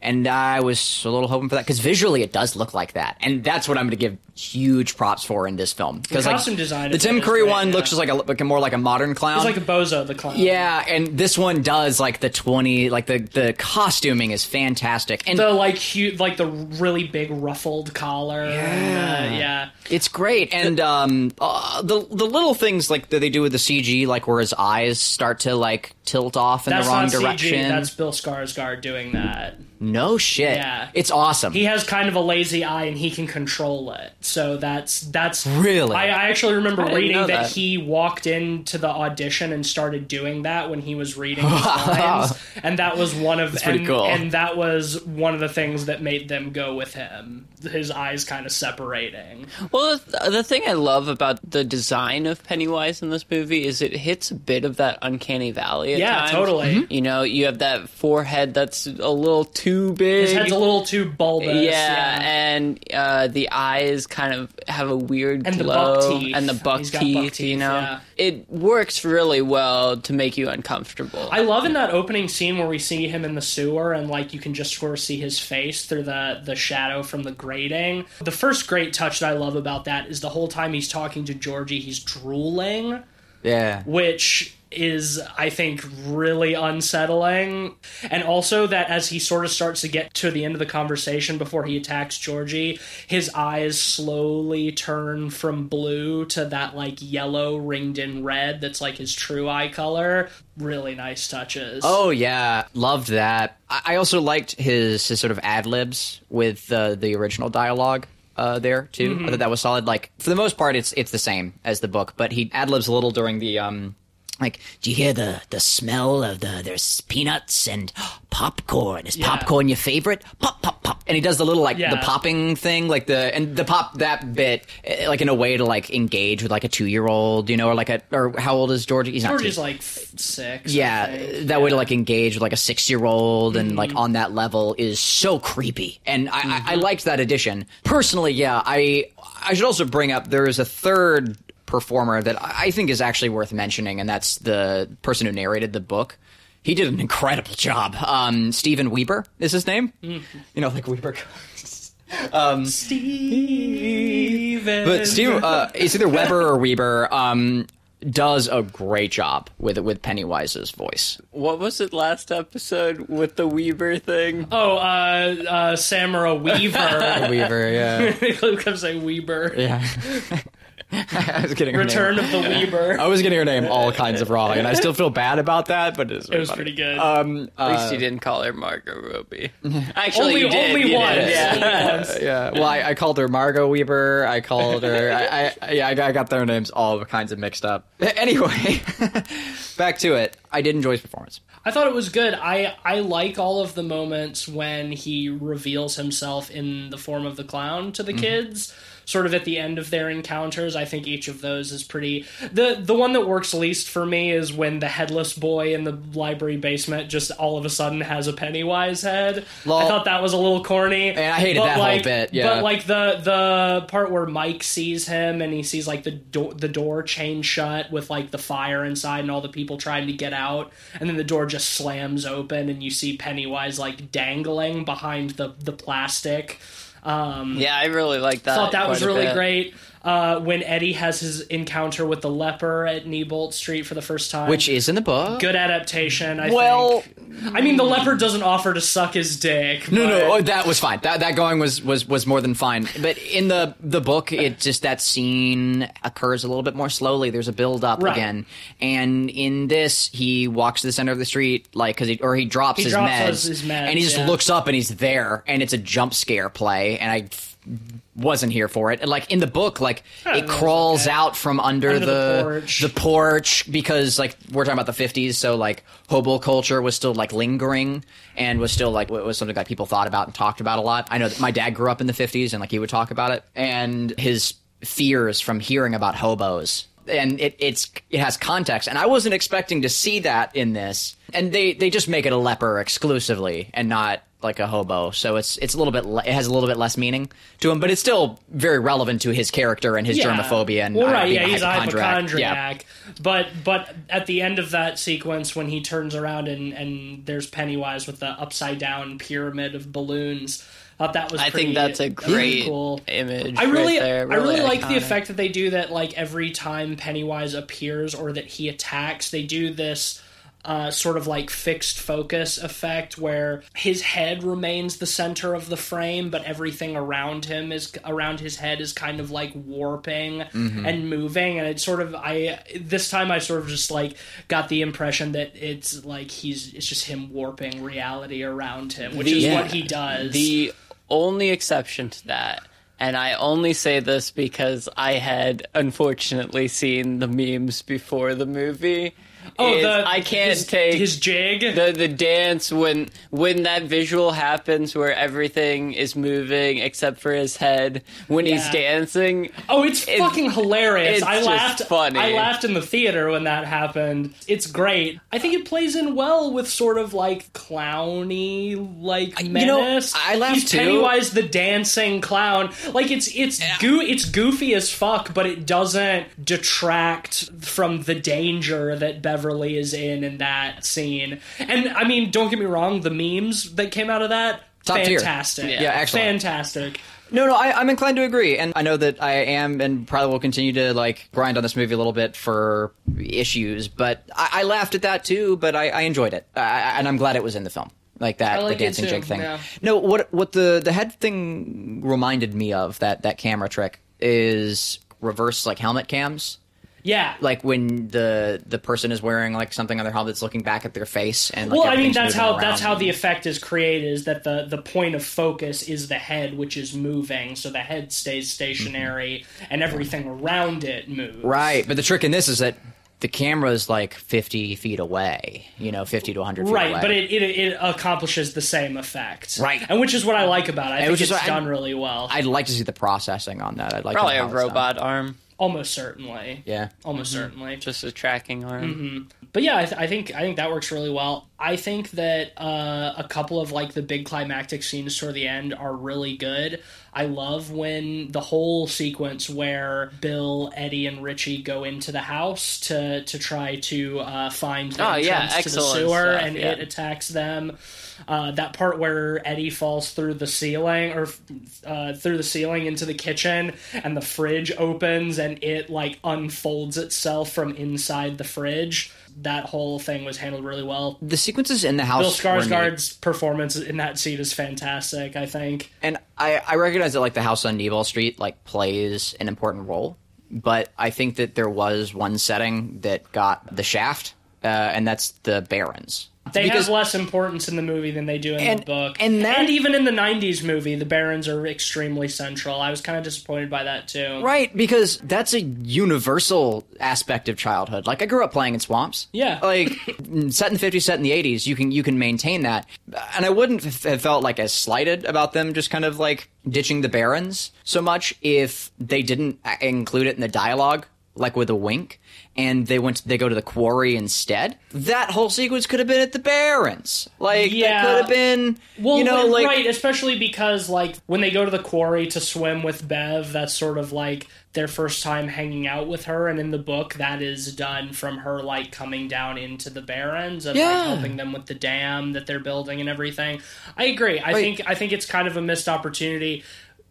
And I was a little hoping for that because visually it does look like that, and that's what I'm going to give huge props for in this film. Because like costume design the Tim Curry one yeah. looks just like a like a more like a modern clown. It's like a bozo the clown. yeah, and this one does like the 20 like the the costuming is fantastic, and The like huge, like the really big ruffled collar. Yeah, uh, yeah. It's great, and um, uh, the the little things like that they do with the CG, like where his eyes start to like tilt off in That's the wrong direction. CG. That's Bill Skarsgård doing that. no shit. Yeah. it's awesome. He has kind of a lazy eye and he can control it. So that's that's Really? I, I actually remember didn't reading that. that. he walked into the audition and started doing that when he was reading lines, and that was one of and, cool. and that was one of the things that made them go with him. His eyes kind of separating. Well, the, the thing I love about the design of Pennywise in this movie is it hits a bit of that uncanny valley. At Yeah, times. totally. You know, you have that forehead that's a little too big. His head's a little too bulbous. yeah, yeah. and uh, the eyes kind of have a weird And the glow, buck teeth. and the buck He's got teeth. you know, yeah. it works really well to make you uncomfortable. I love in that opening scene where we see him in the sewer and like you can just sort of see his face through the the shadow from the grating. The first great touch that I love about that is the whole time he's talking to Georgie, he's drooling, yeah, which is I think really unsettling. And also that as he sort of starts to get to the end of the conversation before he attacks Georgie, his eyes slowly turn from blue to that like yellow ringed in red that's like his true eye color. Really nice touches. Oh yeah, loved that. I also liked his his sort of ad libs with the the original dialogue. uh, there too. I thought that was solid. Like for the most part, it's it's the same as the book, but he ad libs a little during the um. Like, do you hear the the smell of the there's peanuts and popcorn? Is Yeah. popcorn your favorite? Pop pop pop, and he does the little like Yeah. the popping thing, like the and the pop that bit, eh, like in a way to like engage with like a two year old, you know, or like a or how old is George? He's George two. is like six. Yeah, that way to like engage with like a six year old and Mm-hmm. like on that level is so creepy. And I, I, Mm-hmm. I liked that addition. Personally, yeah, I I should also bring up there is a third performer that I I think is actually worth mentioning, and that's the person who narrated the book. He did an incredible job. Um, Steven Weber is his name. Mm-hmm. You know, like Weber. Steven. But Steve, uh, it's either Weber or Weber. Um, does a great job with with Pennywise's voice. What was it last episode with the Weaver thing? Oh, uh, uh, Samara Weaver. Weaver, yeah. Luke comes say Weber. Yeah. I was getting her Return name. of the Weaver. I was getting her name all kinds of wrong, and I still feel bad about that, but it's it was pretty good. Um, At least uh, you didn't call her Margot Robbie. Actually, only you did. only once. Yeah. Only once. yeah. Well, I, I called her Margot Weber. I called her. I, I yeah. I got, I got their names all kinds of mixed up. Anyway, back to it. I did enjoy his performance. I thought it was good. I I like all of the moments when he reveals himself in the form of the clown to the Mm-hmm. kids. Sort of at the end of their encounters, I think each of those is pretty. the The one that works least for me is when the headless boy in the library basement just all of a sudden has a Pennywise head. Lol. I thought that was a little corny, I hated that whole like, bit, yeah. but like the the part where Mike sees him and he sees like the door the door chain shut with like the fire inside and all the people trying to get out, and then the door just slams open and you see Pennywise like dangling behind the the plastic. Um, Yeah, I really like that. thought that was really bit. great. Uh, when Eddie has his encounter with the leper at Neibolt Street for the first time, Which is in the book. good adaptation. I Well- think. I mean, the leper doesn't offer to suck his dick. No, but- no, oh, that was fine. That that going was was was more than fine. But in the the book, it just that scene occurs a little bit more slowly. There's a build up Right. again, and in this, he walks to the center of the street like because he or he drops his drops meds, his- his meds, and he just yeah. looks up and he's there, and it's a jump scare play, and I. Wasn't here for it. Like in the book, like Yeah, it crawls okay. out from under, Under the the porch. the porch because like we're talking about the 50s so like hobo culture was still like lingering and was still like was something that people thought about and talked about a lot i know that my dad grew up in the 50s and like he would talk about it and his fears from hearing about hobos and it, it's it has context. And i wasn't expecting to see that in this. And they they just make it a leper exclusively and not like a hobo. So it's it's a little bit le- it has a little bit less meaning to him but it's still very relevant to his character and his germophobia and well, right, yeah, he's a hypochondriac. Yeah. But but at the end of that sequence, when he turns around and and there's Pennywise with the upside down pyramid of balloons, thought that was. I pretty- think that's a great cool. image. I really, right there. I really like the effect that they do that. Like every time Pennywise appears or that he attacks, they do this uh, sort of like fixed focus effect where his head remains the center of the frame, but everything around him is around his head is kind of like warping and moving. And it's sort of I this time I sort of just like got the impression that it's like he's it's just him warping reality around him, which is The- what he does. The only exception to that, and I only say this because I had unfortunately seen the memes before the movie. Oh, the I can't his, take his jig. the the dance when when that visual happens where everything is moving except for his head when he's dancing. Oh, it's, It's- fucking hilarious! it's I laughed. funny. I laughed in the theater when that happened. It's great. I think it plays in well with sort of like clowny, like you know, menace. I laughed He's too. Pennywise the dancing clown. Like it's it's goo it's goofy as fuck, but it doesn't detract from the danger that Beverly is in in that scene. And I mean, don't get me wrong, the memes that came out of that. Top tier. fantastic. Yeah, excellent. Fantastic. No, no, I, I'm inclined to agree, and I know that I am, and probably will continue to like grind on this movie a little bit for issues. But I, I laughed at that too, but I, I enjoyed it, I, I- and I'm glad it was in the film, like that, like the dancing jig thing. yeah. No, what what the the head thing reminded me of that that camera trick is reverse like helmet cams. Yeah. like when the the person is wearing like something on their helmet that's looking back at their face and like, well, I mean that's how around that's how the effect is created is that the the point of focus is the head which is moving, so the head stays stationary mm-hmm. and everything around it moves. right. But the trick in this is that the camera is like fifty feet away, you know, fifty to hundred feet Right, away. but it, it it accomplishes the same effect. Right. And which is what I like about it. I think which it's is what I- done really well. I'd like to see the processing on that. I'd like Probably to know a how it's done. robot arm, Almost certainly. Yeah. Almost certainly. just a tracking arm. But yeah, I, th- I think I think that works really well. I think that uh, a couple of like the big climactic scenes toward the end are really good. I love when the whole sequence where Bill, Eddie, and Richie go into the house to to try to uh, find the Oh, yeah, entrance to the sewer, stuff, and yeah. it attacks them. Uh, that part where Eddie falls through the ceiling or uh, through the ceiling into the kitchen, and the fridge opens and it like unfolds itself from inside the fridge. That whole thing was handled really well. The sequences in the house. neat. Skarsgård's performance in that scene is fantastic. I think. and I, I recognize that like the house on Neville Street like plays an important role, but I think that there was one setting that got the shaft, uh, and that's the Barrens. They Because- have less importance in the movie than they do in And- the book. and that- even in the 90s movie, the Barrens are extremely central. I was kind of disappointed by that too. Right, because that's a universal aspect of childhood. Like I grew up playing in swamps. Yeah. Like set in the fifties, set in the eighties, you can you can maintain that. And I wouldn't have felt like as slighted about them just kind of like ditching the Barrens so much if they didn't uh, include it in the dialogue, like with a wink, and they went to, they go to the quarry instead. That whole sequence could have been at the Barrens. Like Yeah. could have been Well, you know well, like right, especially because like when they go to the quarry to swim with Bev, that's sort of like their first time hanging out with her, and in the book, that is done from her like coming down into the Barrens and like, helping them with the dam that they're building and everything. I agree. I think I think it's kind of a missed opportunity.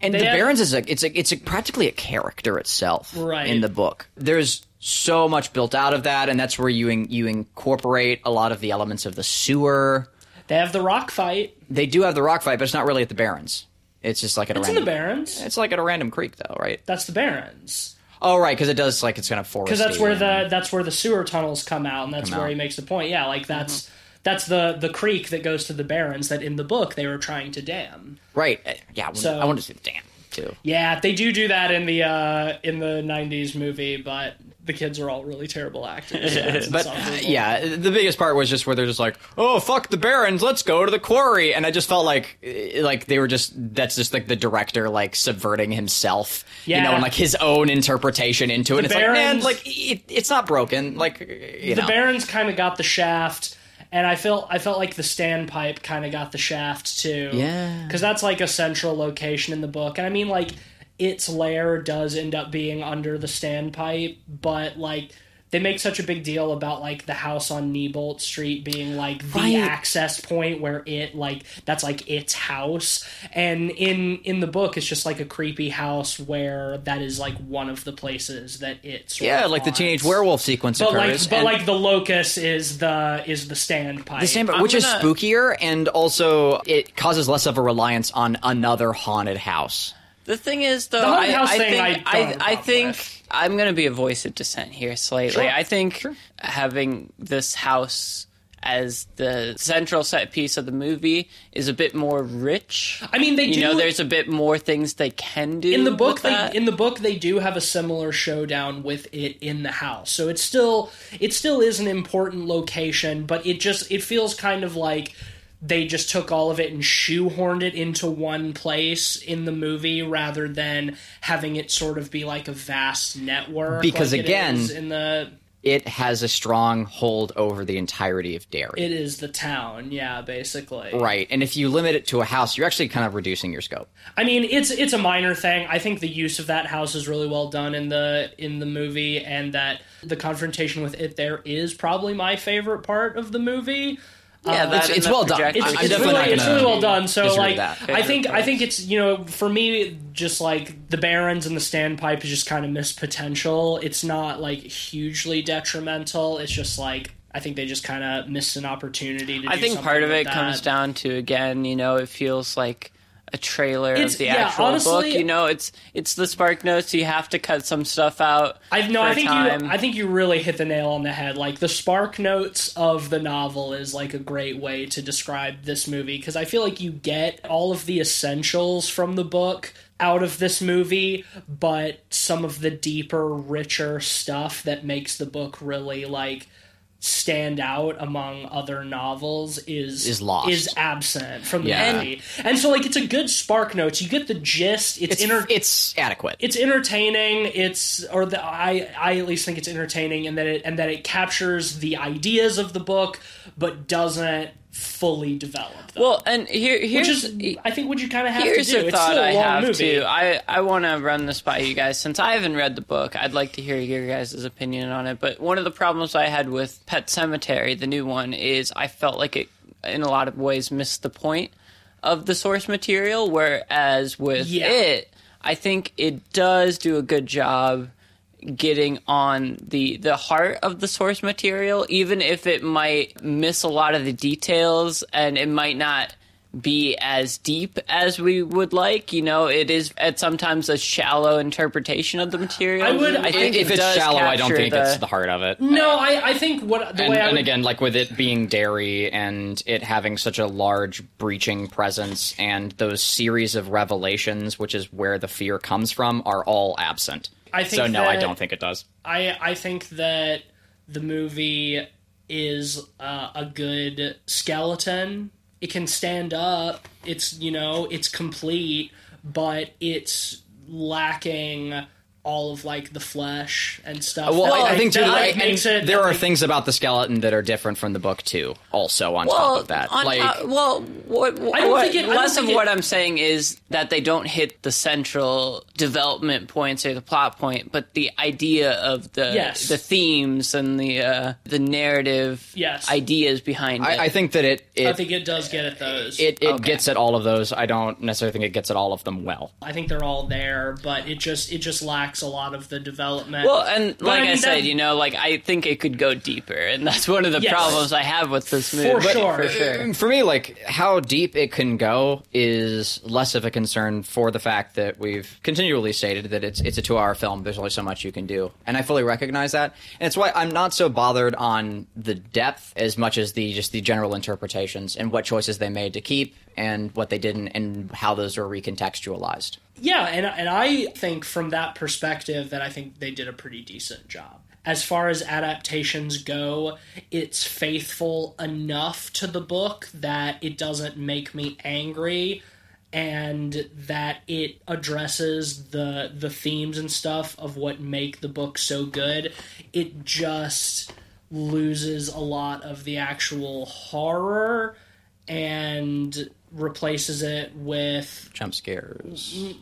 And They the have- Barrens is a it's a it's a practically a character itself Right. in the book. There's so much built out of that, and that's where you in, you incorporate a lot of the elements of the sewer. They have the rock fight. They do have the rock fight, but it's not really at the Barrens. It's just like at a It's in the random. Barrens. It's like at a random creek, though, right? That's the Barrens. Oh, right, because it does like it's kind of foresty. because that's where the that's where the sewer tunnels come out, and that's Come where out. he makes the point. Yeah, like that's mm-hmm. That's the the creek that goes to the Barrens that in the book they were trying to dam. right. uh, Yeah, I wanted, So- I wanted to see the dam too. Yeah, they do do that in the uh, in the '90s movie, but the kids are all really terrible actors. it's But uh, yeah, the biggest part was just where they're just like, "Oh fuck the Barrens, let's go to the quarry," and I just felt like, eh, like they were just that's just like the director like subverting himself, you know, and like his own interpretation into it. The it's like, man, Barrens- like it, it's not broken, like you the know. Barrens kind of got the shaft, and I felt I felt like the standpipe kind of got the shaft too. Yeah. because that's like a central location in the book, and I mean like its lair does end up being under the standpipe, but like. They make such a big deal about like the house on Neibolt Street being like the Right. access point where it like that's like its house, and in in the book it's just like a creepy house where that is like one of the places that it's yeah, like the teenage werewolf sequence but like, occurs, but and- like the locus is the is the standpipe. the same, which is gonna- spookier, and also it causes less of a reliance on another haunted house. The thing is, though, I, I think I I, don't have a I, problem think with. I'm going to be a voice of dissent here slightly. Sure. I think having this house as the central set piece of the movie is a bit more rich. I mean, they you do know, there's a bit more things they can do in the book. They in the book they do have a similar showdown with it in the house. So it's still it still is an important location, but it just it feels kind of like they just took all of it and shoehorned it into one place in the movie rather than having it sort of be like a vast network. Because like again- is in the It has a strong hold over the entirety of Derry. it is the town, yeah, basically. Right, and if you limit it to a house, you're actually kind of reducing your scope. I mean, it's it's a minor thing. I think the use of that house is really well done in the in the movie, and that the confrontation with it there is probably my favorite part of the movie. Yeah, uh, that it's- it's well done. projector It's, it's really it's really well done. So like, that. I think I think it's you know for me just like the Barrens and the Standpipe is just kind of missed potential. It's not like hugely detrimental. It's just like I think they just kind of missed an opportunity to. I do think something part of with it that. comes down to again, you know, it feels like a trailer It's- of the yeah, actual honestly- book. You know, it's it's the spark notes. You have to cut some stuff out. I no, I think time. you. I think you really hit the nail on the head. Like the spark notes of the novel is like a great way to describe this movie because I feel like you get all of the essentials from the book out of this movie, but some of the deeper, richer stuff that makes the book really like stand out among other novels is Is lost. is absent from the Yeah. movie and so like it's a good spark notes you get the gist it's, It's, inter- it's adequate. it's entertaining it's or the, i i at least think it's entertaining and that it and that it captures the ideas of the book but doesn't fully develop them Well, and here which here's is i think what you kind of have here's to do a it's thought I long have movie too. I I want to run this by you guys since I haven't read the book. I'd like to hear your guys' opinion on it. But one of the problems I had with Pet Sematary, the new one, is I felt like it in a lot of ways missed the point of the source material. Whereas with Yeah. it, I think it does do a good job getting on the the heart of the source material even if it might miss a lot of the details and it might not be as deep as we would like you know it is at sometimes a shallow interpretation of the material I would- i think if it it's shallow, I don't capture think the, it's the heart of it. no i i think what the and, way i and would, again, like with it being Derry and it having such a large breaching presence and those series of revelations, which is where the fear comes from, are all absent. I think so no, I don't think it does. I I think that the movie is uh, a good skeleton. It can stand up. It's you know it's complete, but it's lacking all of like the flesh and stuff. Well, that, I, I think too. that, like, like, makes it. there are makes- things about the skeleton that are different from the book too. Also, on well, top of that, on like top- well, what, I don't what- think it- I don't less of think it- what I'm saying is that they don't hit the central development points or the plot point, but the idea of the Yes. the themes and the uh, the narrative Yes. ideas behind it. I, I think that it it I think it does get at those. it, it Okay. gets at all of those. I don't necessarily think it gets at all of them well. I think they're all there, but it just it just lacks a lot of the development. Well, and But like I, mean, said, that- you know, like I think it could go deeper, and that's one of the Yes. problems I have with this movie. For But- sure. for sure. For me, like how deep it can go is less of a concern for the fact that we've continually stated that it's it's a two hour film. There's only so much you can do, and I fully recognize that. And it's why I'm not so bothered on the depth as much as the just the general interpretations and what choices they made to keep and what they didn't, and how those are recontextualized. Yeah, and and I think from that perspective that I think they did a pretty decent job. As far as adaptations go, it's faithful enough to the book that it doesn't make me angry and that it addresses the the themes and stuff of what make the book so good. It just loses a lot of the actual horror and replaces it with Jump scares.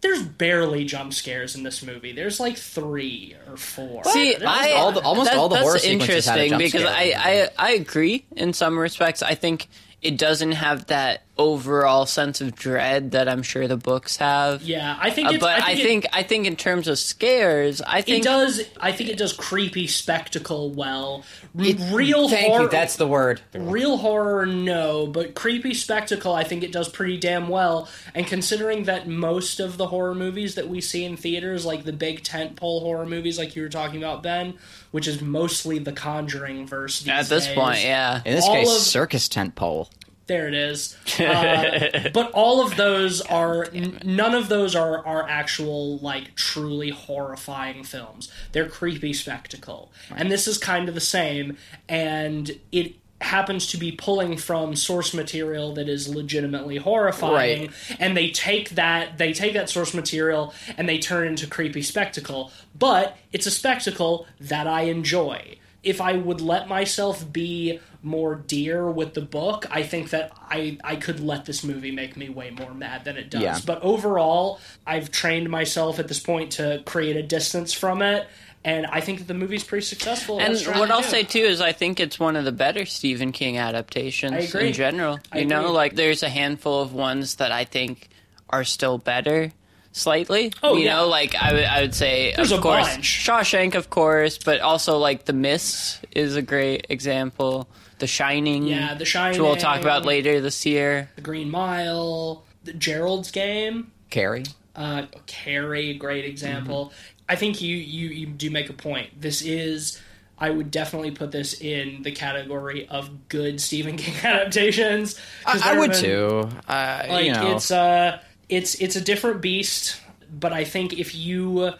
there's barely jump scares in this movie. There's like three or four. See, I, all the- almost that- all the that's horror sequences had a interesting jump because scare. I, I I agree in some respects. I think it doesn't have that overall sense of dread that I'm sure the books have. yeah, I think. Uh, but I I think, think I think in terms of scares, I think it does. I think it does creepy spectacle well. R- real Thank horror. you. That's the word. Real horror, no, but creepy spectacle, I think it does pretty damn well. And considering that most of the horror movies that we see in theaters, like the big tentpole horror movies, like you were talking about, Ben, which is mostly the Conjuring verse at this days, point, yeah. In this all case, of- circus tent pole. There it is. Uh, but all of those are n- none of those are are actual like truly horrifying films. They're creepy spectacle, and this is kind of the same. And it happens to be pulling from source material that is legitimately horrifying Right. and they take that they take that source material and they turn it into creepy spectacle but it's a spectacle that i enjoy if i would let myself be more dear with the book i think that i i could let this movie make me way more mad than it does Yeah. but overall i've trained myself at this point to create a distance from it and i think that the movie's pretty successful And what I'll do. say too is I think it's one of the better Stephen King adaptations in general. I You know, agree. like there's a handful of ones that I think are still better slightly. Oh, you yeah. know, like I would I would say There's of a course bunch. Shawshank of course, but also like The Mist is a great example. The Shining. Yeah, The Which we'll talk about later this year. the green mile The Gerald's Game, Carrie. uh, Carrie, great example. Mm-hmm. I think you, you you do make a point. This is. I would definitely put this in the category of good Stephen King adaptations. I, I would been- too. Uh, like you know, it's uh it's it's a different beast but i think if you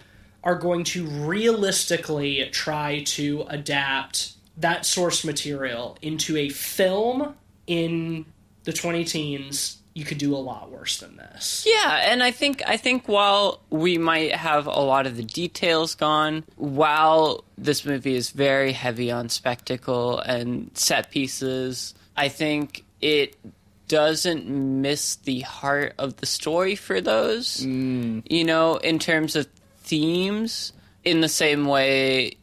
are going to realistically try to adapt that source material into a film in the 20 teens you could do a lot worse than this Yeah, and I think I think while we might have a lot of the details gone, while this movie is very heavy on spectacle and set pieces, I think it doesn't miss the heart of the story for those. Mm. You know, in terms of themes, in the same way,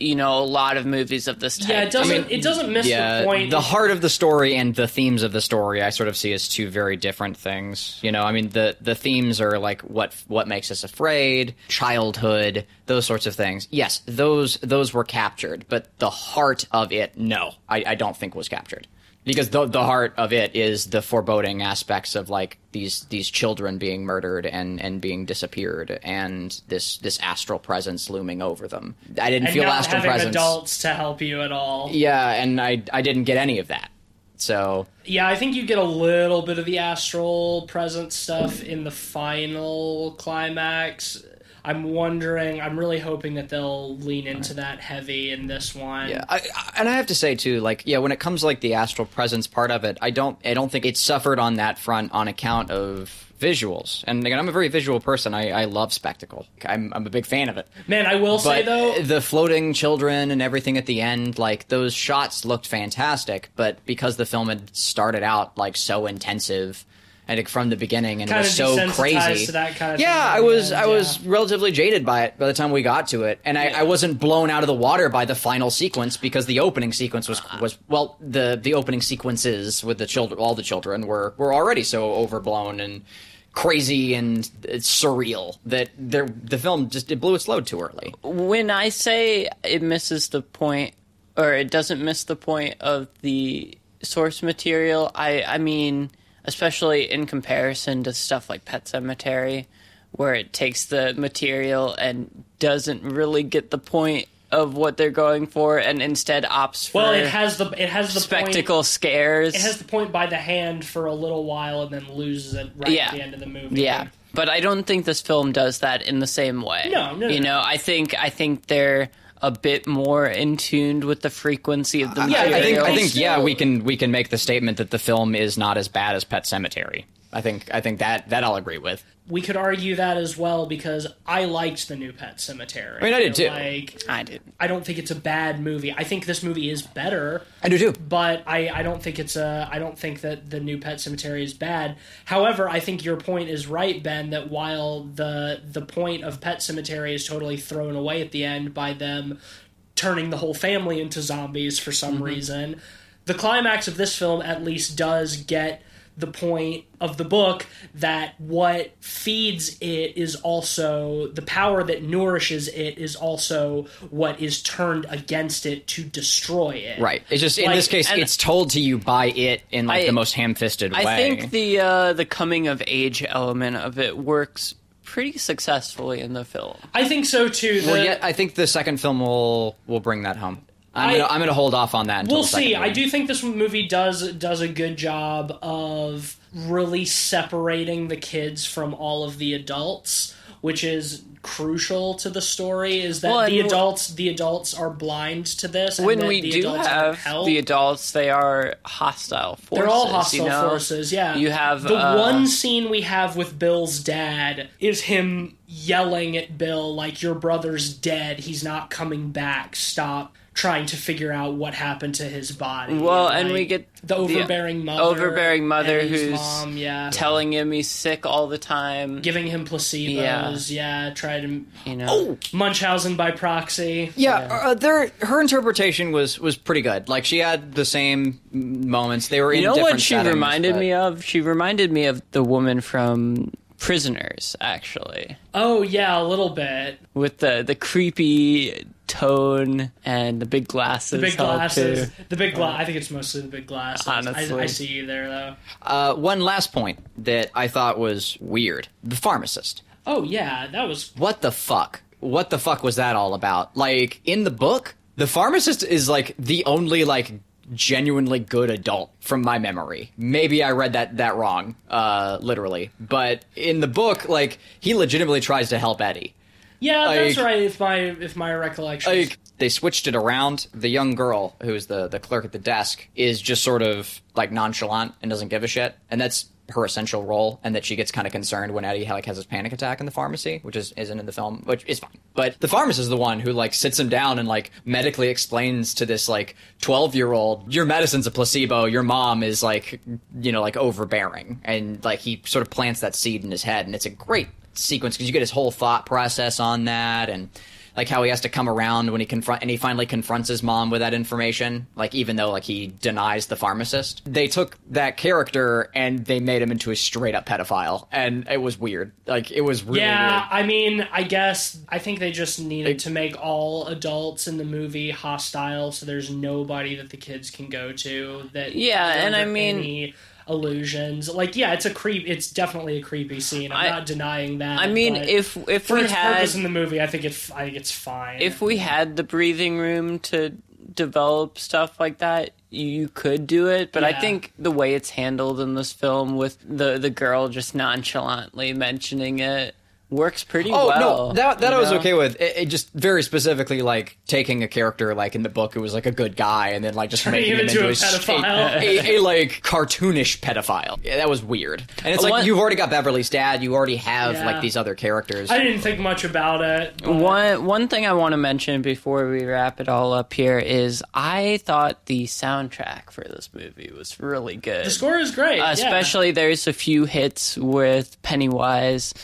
you know, a lot of movies of this type. yeah it doesn't mean, it doesn't miss yeah, the point the heart of the story and the themes of the story, I sort of see as two very different things. You know, I mean, the the themes are like what what makes us afraid, childhood, those sorts of things. Yes, those those were captured, but the heart of it, no, I, I don't think was captured. Because the the heart of it is the foreboding aspects of like these these children being murdered and, and being disappeared and this this astral presence looming over them. I didn't and feel astral presence. adults to help you at all Yeah, and I I didn't get any of that. So Yeah, I think you get a little bit of the astral presence stuff in the final climax. I'm wondering. I'm really hoping that they'll lean into that heavy in this one. yeah, I, I, and I have to say too, like yeah, when it comes to, like the astral presence part of it, I don't I don't think it suffered on that front on account of visuals. And again, I'm a very visual person. I, I love spectacle. I'm I'm a big fan of it. Man, I will say though, the floating children and everything at the end, like those shots looked fantastic. But because the film had started out like so intensive, and like, from the beginning, and it Kinda was so crazy, to that kind of yeah, thing I was end, I was relatively jaded by it by the time we got to it, and I, I wasn't blown out of the water by the final sequence because the opening sequence was uh-huh. was well the the opening sequences with the children, all the children were were already so overblown and crazy and uh, surreal that there the film just it blew its load too early. when I say it misses the point, or it doesn't miss the point of the source material, I I mean, especially in comparison to stuff like Pet Sematary, where it takes the material and doesn't really get the point of what they're going for, and instead opts for well, it has the it has the spectacle Point, scares. it has the point by the hand for a little while and then loses it right Yeah. at the end of the movie. Yeah, but I don't think this film does that in the same way. No, no, You no. know, I think I think they're a bit more in tuned with the frequency of the Yeah, material. I think I think yeah, we can we can make the statement that the film is not as bad as Pet Sematary. I think I think that that I'll agree with. we could argue that as well because I liked the new Pet Sematary. I mean, I did too. Like, I did. I don't think it's a bad movie. I think this movie is better, I do too. but I, I don't think it's a I don't think that the new Pet Sematary is bad. However, I think your point is right, Ben. That while the the point of Pet Sematary is totally thrown away at the end by them turning the whole family into zombies for some Mm-hmm. reason, the climax of this film at least does get the point of the book that what feeds it is also the power that nourishes it is also what is turned against it to destroy it. Right. It's just in Like, this case, it's told to you by it in like I- the most ham-fisted way. I think the uh, the coming of age element of it works pretty successfully in the film. I think so too. well, The- yet I think the second film will will bring that home. I'm I- gonna, I'm gonna hold off on that. Until we'll the second see. I do think this movie does does a good job of really separating the kids from all of the adults, which is crucial to the story. Is that Well, the adults the adults are blind to this? and When that we the do adults have help. the adults, they are hostile forces. They're all hostile you know? forces, yeah. You have, the uh, one scene we have with Bill's dad is him yelling at Bill like your brother's dead, he's not coming back. Stop trying to figure out what happened to his body. Well, and like, we get the overbearing mother, overbearing mother who's mom, yeah, telling him he's sick all the time. giving him placebos, yeah, try to You know, Oh, Munchausen by proxy. Yeah, Uh, their her interpretation was was pretty good. Like she had the same moments. They were in you know different what she settings, reminded but- me of? She reminded me of the woman from Prisoners, actually, Oh yeah, a little bit. with the the creepy tone and the big glasses. The big glasses. too. The big gla- I think it's mostly the big glasses. I, Honestly. I see you there though. Uh, one last point that I thought was weird: the pharmacist. Oh yeah, that was What the fuck? What the fuck was that all about? Like in the book, the pharmacist is like the only like genuinely good adult from my memory. Maybe I read that that wrong, uh, literally. But in the book, like he legitimately tries to help Eddie. Yeah. That's Like- right. If my if my recollection. like they switched it around. The young girl who's the the clerk at the desk is just sort of like nonchalant and doesn't give a shit, and that's her essential role. And that she gets kind of concerned when Eddie like has his panic attack in the pharmacy, which is isn't in the film, which is fine. But the pharmacist is the one who like sits him down and like medically explains to this like twelve year old, your medicine's a placebo. Your mom is like you know like overbearing, and like he sort of plants that seed in his head, and it's a great sequence because you get his whole thought process on that and like how he has to come around when he confront and he finally confronts his mom with that information like even though like he denies the pharmacist they took that character and they made him into a straight up pedophile and it was weird like it was really yeah, weird. I mean, I guess I think they just needed to make all adults in the movie hostile, so there's nobody that the kids can go to. That Yeah, and I mean- any illusions. Like, yeah, it's a creep. It's definitely a creepy scene. I'm I- not denying that. I mean, if if for we its had purpose in the movie, I think it's I think it's fine. if we had the breathing room to develop stuff like that, you could do it. But I think the way it's handled in this film, with the the girl just nonchalantly mentioning it, works pretty Oh well. no, that that I was know? okay with. It, it just very specifically like taking a character like in the book who was like a good guy and then like just Turning making him him into a s- pedophile. a, a, like cartoonish pedophile. Yeah, that was weird. And it's like One- you've already got Beverly's dad. You already have Yeah. like these other characters. I didn't think much about it. but- One one thing I want to mention before we wrap it all up here is I thought the soundtrack for this movie was really good. the score is great, Uh, yeah. especially there's a few hits with Pennywise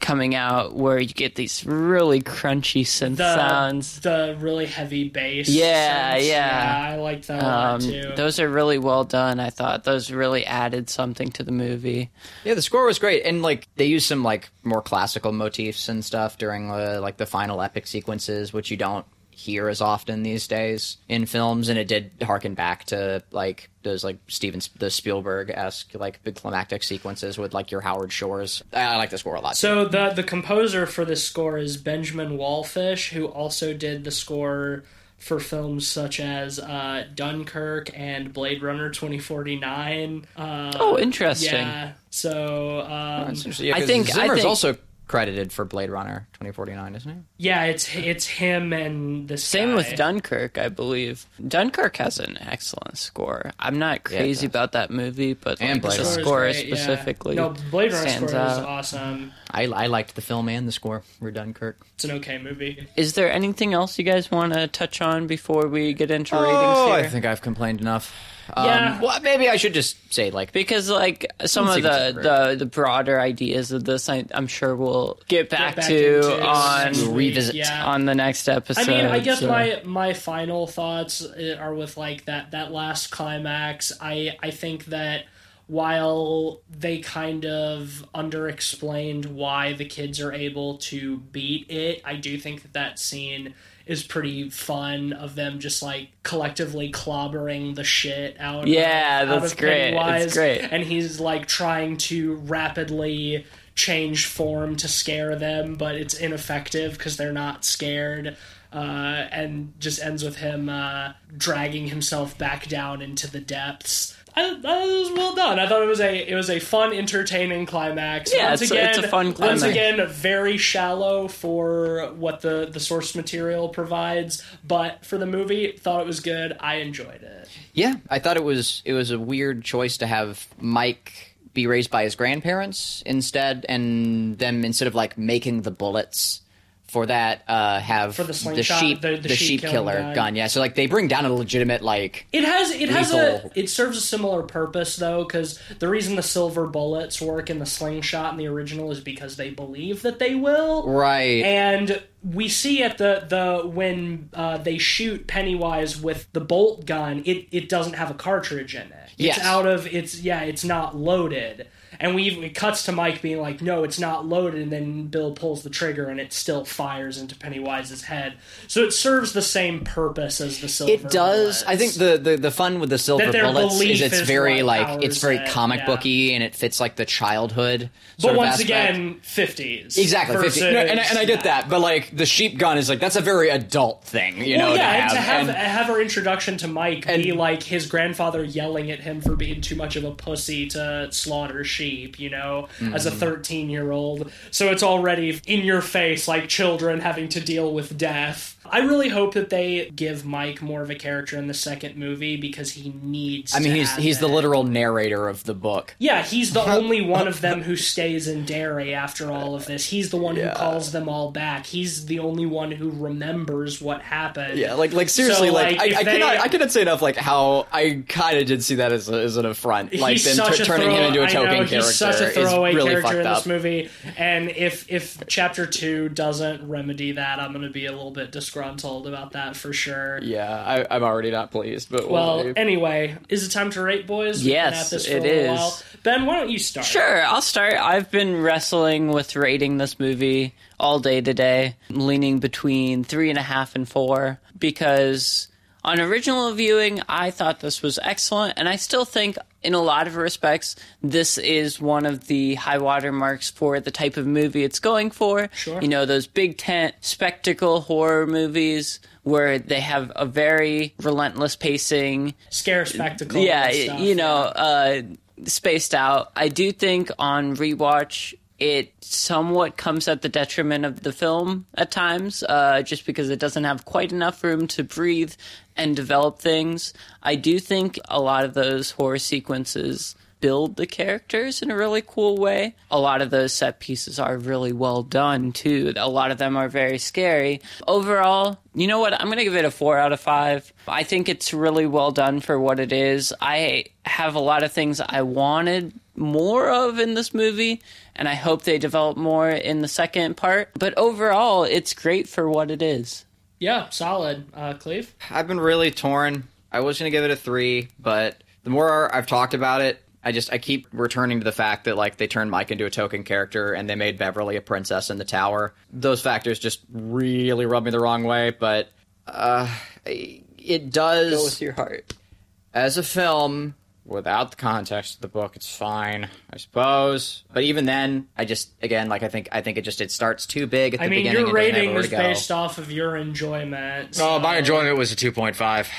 coming out where you get these really crunchy synth the sounds. the really heavy bass. Yeah, sense. yeah. I like that a lot Um, too. those are really well done. I thought those really added something to the movie. Yeah, the score was great, and like they used some like more classical motifs and stuff during uh, like the final epic sequences, which you don't hear as often these days in films. And it did harken back to like those like Steven the Spielberg esque like big climactic sequences with like your Howard Shores. I, I like the score a lot. So the the composer for this score is Benjamin Wallfisch, who also did the score for films such as uh, Dunkirk and Blade Runner 2049. Uh, Oh, interesting. yeah. So um, That's interesting. Yeah, I 'cause think- I Zimmer's think- also credited for Blade Runner 2049, isn't he? yeah, it's it's him and the Same with Dunkirk, I believe. Dunkirk has an excellent score. I'm not crazy does. about that movie, but And like, the Runner. score great, yeah. specifically No, Blade Runner stands score is out. awesome. I, I liked the film and the score for Dunkirk. It's an okay movie. Is there anything else you guys want to touch on before we get into ratings Oh, here? I think I've complained enough. Um, Yeah. well, maybe I should just say like because like some of the, the the broader ideas of this, I, I'm sure we'll get back, back to on week, revisit yeah. on the next episode. I mean, I guess so- my my final thoughts uh, are with like that that last climax. I I think that while they kind of underexplained why the kids are able to beat it, I do think that that scene is pretty fun of them just like collectively clobbering the shit out. Yeah, of, out that's of great. It's great. and he's like trying to rapidly change form to scare them, but it's ineffective because they're not scared. Uh, and just ends with him uh, dragging himself back down into the depths. I, that was well done. I thought it was a it was a fun, entertaining climax. Yeah, once it's a- it's a fun climax. Once again, very shallow for what the the source material provides, but for the movie, thought it was good. I enjoyed it. Yeah, I thought it was it was a weird choice to have Mike be raised by his grandparents instead, and them instead of like making the bullets for that uh, have For the slingshot, sheep the- the sheep sheep killer gun. Yeah, so like they bring down a legitimate like It has it has a it serves a similar purpose though because the reason the silver bullets work in the slingshot in the original is because they believe that they will right. and we see at the the when uh, they shoot Pennywise with the bolt gun, it it doesn't have a cartridge in it. It's Yes. out of it's yeah, it's not loaded. And we it cuts to Mike being like, "No, it's not loaded." And then Bill pulls the trigger, and it still fires into Pennywise's head. So it serves the same purpose as the silver. It does. I think the, the, the fun with the silver bullets is it's is very like it's very comic yeah. booky and it fits like the childhood. But once again, fifties Exactly, 50. No, and, I- and I get that, but like the sheep gun is like that's a very adult thing, you know. Well, yeah, to and have. to have And- have her introduction to Mike be like his grandfather yelling at him for being too much of a pussy to slaughter sheep, you know, as a Mm-hmm. thirteen year old. So it's already in your face, like children having to deal with death. I really hope that they give Mike more of a character in the second movie because he needs. I mean, to he's have he's the literal narrator of the book. Yeah, he's the only one of them who stays in Derry after all of this. He's the one Yeah. who calls them all back. He's the only one who remembers what happened. Yeah, like like seriously, So, like, like, if I, I they- cannot I cannot say enough like how I kind of did see that as, a, as an affront, like he's them such a turning throw- him into a I token know, character He's such a is throwaway really character fucked in up. this movie, and if if chapter two doesn't remedy that, I'm going to be a little bit disgruntled about that for sure. Yeah, I, I'm already not pleased, but Well, we'll- anyway, is it time to rate, boys? We've Yes, been at this for it a is. while. Ben, why don't you start? Sure, I'll start. I've been wrestling with rating this movie all day today, leaning between three and a half and four, because on original viewing, I thought this was excellent, and I still think, in a lot of respects, this is one of the high water marks for the type of movie it's going for. Sure. You know, those big tent spectacle horror movies where they have a very relentless pacing, Scare spectacle. yeah, you know, uh, spaced out. I do think on rewatch it somewhat comes at the detriment of the film at times, uh, just because it doesn't have quite enough room to breathe and develop things. I do think a lot of those horror sequences build the characters in a really cool way. A lot of those set pieces are really well done too. A lot of them are very scary. Overall, you know what? I'm going to give it a 4 out of 5. I think it's really well done for what it is. I have a lot of things I wanted more of in this movie and I hope they develop more in the second part, but overall it's great for what it is. Yeah, solid. Uh, Cleve. I've been really torn. I was going to give it a three, but the more I've talked about it, I just I keep returning to the fact that like they turned Mike into a token character and they made Beverly a princess in the tower. Those factors just really rub me the wrong way, but uh, it does your heart. as a film without the context of the book. It's fine, I suppose. But even then, I just again like I think I think it just it starts too big at the I mean, beginning. your and doesn't have rating nowhere is based off of your enjoyment. Oh, my enjoyment was a two point five.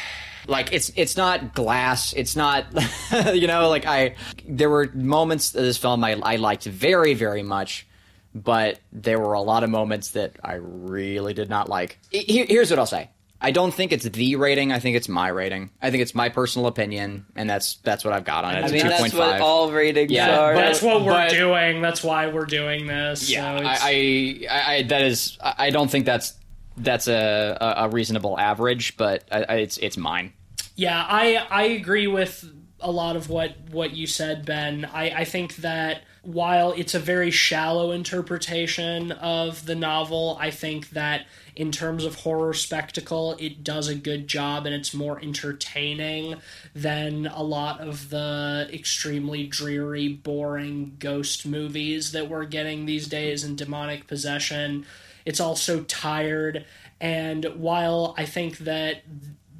Like it's it's not glass. It's not you know like I there were moments of this film I I liked very very much, but there were a lot of moments that I really did not like. Here's what I'll say. I don't think it's the rating. I think it's my rating. I think it's my personal opinion, and that's that's what I've got on it. I mean, a two that's point what all ratings Yeah, are. but- That's what we're but- doing. That's why we're doing this. Yeah, so it's- I, I, I, that is, I I don't think that's that's a, a a reasonable average, but I, I, it's it's mine. Yeah, I I agree with a lot of what what you said, Ben. I I think that while it's a very shallow interpretation of the novel, I think that in terms of horror spectacle, it does a good job and it's more entertaining than a lot of the extremely dreary, boring ghost movies that we're getting these days in demonic possession. It's also tired, and while I think that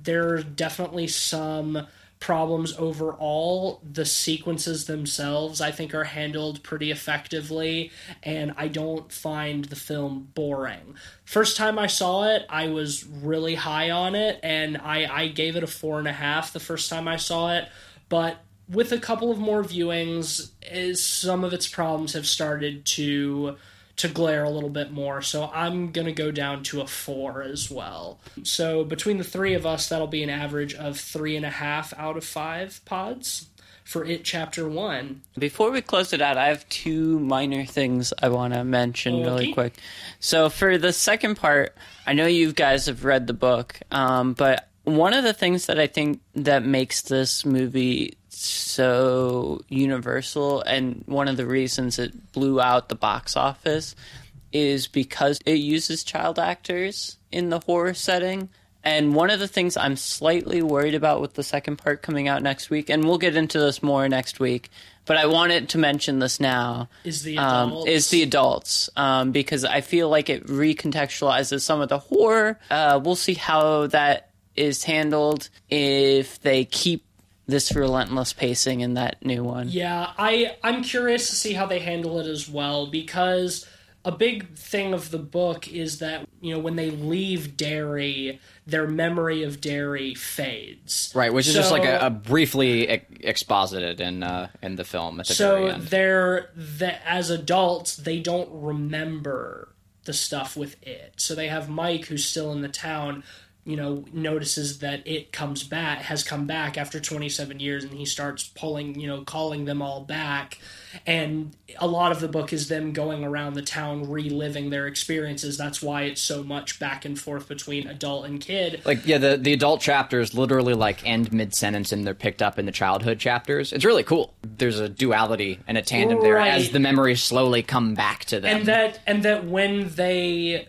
there are definitely some problems overall. The sequences themselves, I think, are handled pretty effectively, and I don't find the film boring. First time I saw it, I was really high on it, and I, I gave it a four and a half the first time I saw it, but with a couple of more viewings, is some of its problems have started to to glare a little bit more. So I'm going to go down to a four as well. So between the three of us, that'll be an average of three and a half out of five pods for it chapter one. Before we close it out, I have two minor things I want to mention really quick. So, for the second part, I know you guys have read the book, um, but one of the things that I think that makes this movie so universal, and one of the reasons it blew out the box office, is because it uses child actors in the horror setting. And one of the things I'm slightly worried about with the second part coming out next week, and we'll get into this more next week, but I wanted to mention this now, Is the um, adults? is the adults um, because I feel like it recontextualizes some of the horror. Uh, we'll see how that is handled if they keep this relentless pacing in that new one. Yeah, I I'm curious to see how they handle it as well because a big thing of the book is that you know when they leave Derry, their memory of Derry fades. Right, which is just like a, a briefly ex- exposited in uh, in the film at the very So end. they're the, as adults, they don't remember the stuff with it. So they have Mike, who's still in the town. You know, notices that it comes back, has come back after 27 years, and he starts pulling, you know, calling them all back. And a lot of the book is them going around the town reliving their experiences. That's why it's so much back and forth between adult and kid. Like yeah, the the adult chapters literally like end mid sentence and they're picked up in the childhood chapters. It's really cool. There's a duality and a tandem there as the memories slowly come back to them. and that and that when they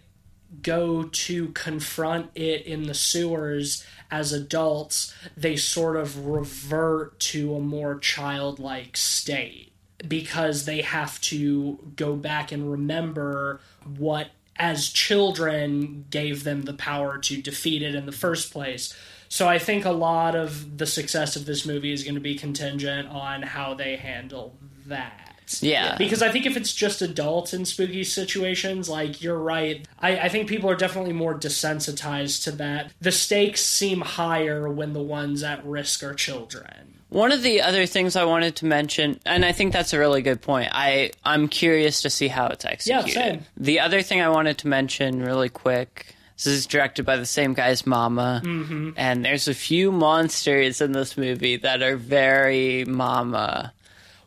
go to confront it in the sewers as adults they sort of revert to a more childlike state because they have to go back and remember what as children gave them the power to defeat it in the first place so I think a lot of the success of this movie is going to be contingent on how they handle that. Yeah. Because I think if it's just adults in spooky situations, like you're right, I, I think people are definitely more desensitized to that. The stakes seem higher when the ones at risk are children. One of the other things I wanted to mention, and I think that's a really good point. I I'm curious to see how it's executed. same. The other thing I wanted to mention really quick. This is directed by the same guy as Mama, mm-hmm. and there's a few monsters in this movie that are very Mama.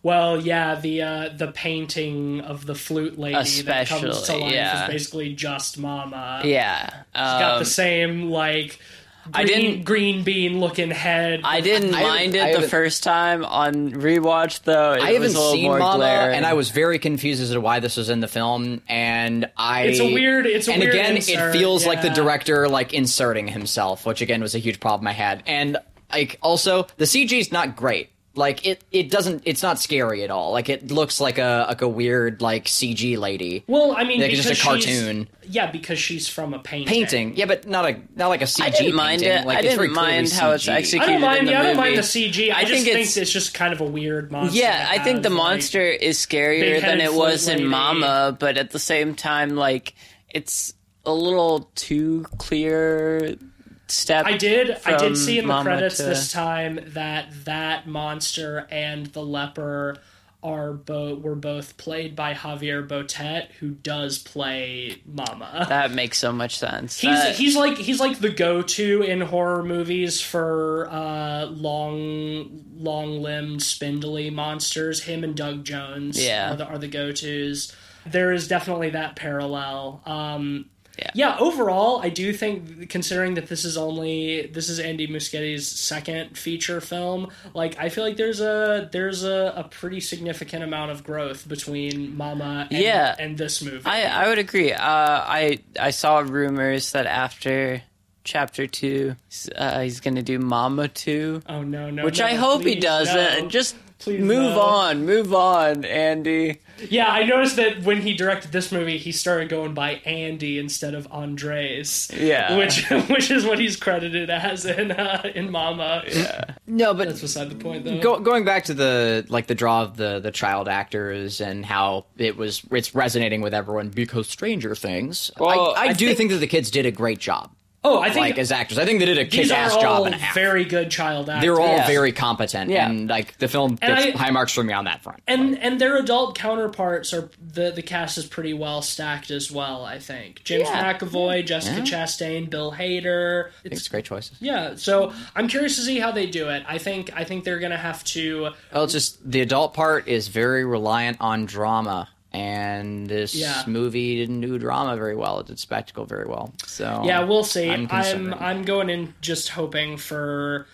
Well, yeah, the uh, the painting of the flute lady that comes to life yeah. is basically just Mama. Yeah, she's got um, the same like green, I didn't- green bean looking head. I didn't I mind haven't- I it the first time on rewatch though. It I haven't was a seen more Mama, glaring. and I was very confused as to why this was in the film. And I, It's a weird- it's a weird and weird again, insert, it feels like the director like inserting himself, which again was a huge problem I had. And like also, the CG's not great. Like it, it doesn't. It's not scary at all. Like it looks like a like a weird like CG lady. well, I mean, Like because just a cartoon. Yeah, because she's from a painting. Painting, yeah, but not a not like a CG. I didn't mind painting. it. Like, I it's didn't mind clearly how it's CG. executed. I don't mind. in the Yeah, I don't mind the. CG. I, I just think think, it's- it's just kind of a weird monster. Yeah, I think have, the like- monster is scarier than it was flute in. Mama, but at the same time, like it's a little too clear step. I did. I did see in the credits to- this time that that monster and the leper are both were both played by Javier Botet, who does play Mama. That makes so much sense. He's That- he's like he's like the go to in horror movies for uh, long long limbed spindly monsters. Him and Doug Jones Yeah. are the, the go tos. There is definitely that parallel. Um, Yeah. yeah. Overall, I do think, considering that this is only this is Andy Muschietti's second feature film, like I feel like there's a there's a, a pretty significant amount of growth between Mama and, Yeah. and this movie. I I would agree. Uh, I I saw rumors that after chapter two, uh, he's going to do Mama two, oh no no, which no, I hope he doesn't. no. Just Please, move no. on, move on, Andy. Yeah, I noticed that when he directed this movie, he started going by Andy instead of Andres. Yeah. which which is what he's credited as in uh, in Mama. Yeah, No, but That's beside the point, though. Go, going back to the like the draw of the the child actors and how it was it's resonating with everyone because Stranger Things. Well, I, I, I do think- think, that the kids did a great job, oh, I think like as actors. I think they did a these kick-ass job and a half. very good child actors. They're all Yeah. very competent, Yeah. And like the film And gets I- high marks from me on that front. and and their adult counterparts are the the cast is pretty well stacked as well. I think James Yeah. McAvoy, Jessica Yeah. Chastain, Bill Hader. it's It's great choices. yeah. So I'm curious to see how they do it. I think I think they're gonna have to. Well, just the adult part is very reliant on drama, and this Yeah. movie didn't do drama very well. It did spectacle very well. So Yeah, we'll see. I'm I'm. I'm, going in just hoping for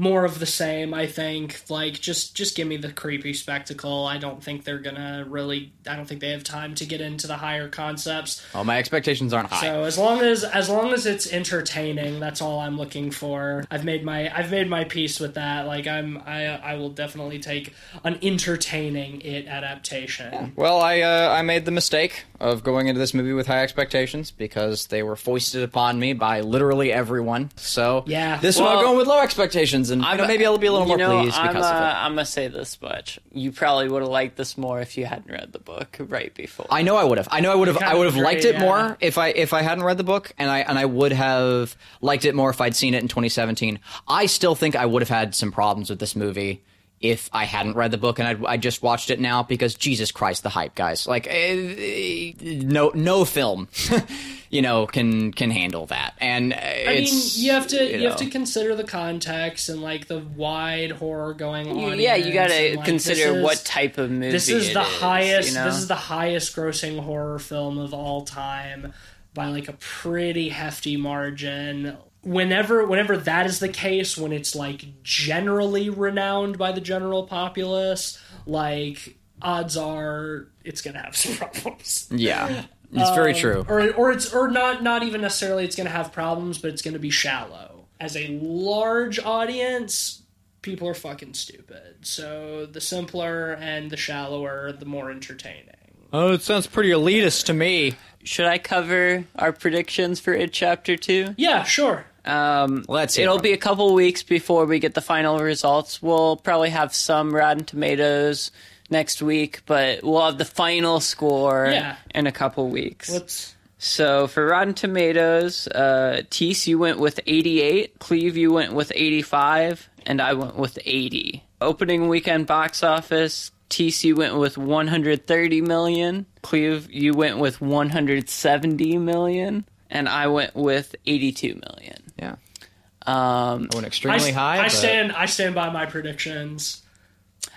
more of the same. I think like just just give me the creepy spectacle. I don't think they're gonna really. I don't think they have time to get into the higher concepts. Well, my expectations aren't high. So as long as as long as it's entertaining, that's all I'm looking for. I've made my I've made my peace with that. Like I'm I I will definitely take an entertaining it adaptation. Well, I uh, I made the mistake of going into this movie with high expectations because they were foisted upon me by literally everyone. So Yeah. this one I'm going with low expectations, and you know, maybe I'll be a little you more know, pleased I'm, because of it. I'm gonna say this much: you probably would have liked this more if you hadn't read the book right before. I know I would have. I know I would have. I would have liked agree, it more if I if I hadn't read the book, and I and I would have liked it more if I'd seen it in 2017. I still think I would have had some problems with this movie if I hadn't read the book and I'd, I just watched it now because Jesus Christ, the hype, guys! Like, eh, no no film, you know, can can handle that. And I it's mean, you have to you, know. have to consider the context and like the wide horror going on. yeah, you got to like, consider is- what type of movie. This is the highest. You know? This is the highest grossing horror film of all time by like a pretty hefty margin. Whenever, whenever that is the case, when it's like generally renowned by the general populace, like odds are it's gonna have some problems. yeah, it's very um, true. Or, or it's or not not even necessarily it's gonna have problems, but it's gonna be shallow. As a large audience, people are fucking stupid. So the simpler and the shallower, the more entertaining. Oh, it sounds pretty elitist to me. Should I cover our predictions for it chapter two? Yeah, sure. Um, Let's It'll them. be a couple weeks before we get the final results. We'll probably have some Rotten Tomatoes next week, but we'll have the final score Yeah. in a couple weeks. Let's So for Rotten Tomatoes, uh, Tease, you went with 88, Cleve, you went with 85, and I went with 80. Opening weekend box office, Tease, you went with 130 million, Cleve, you went with 170 million, and I went with 82 million. Yeah, Um, I went I, extremely high. I but- stand I stand by my predictions.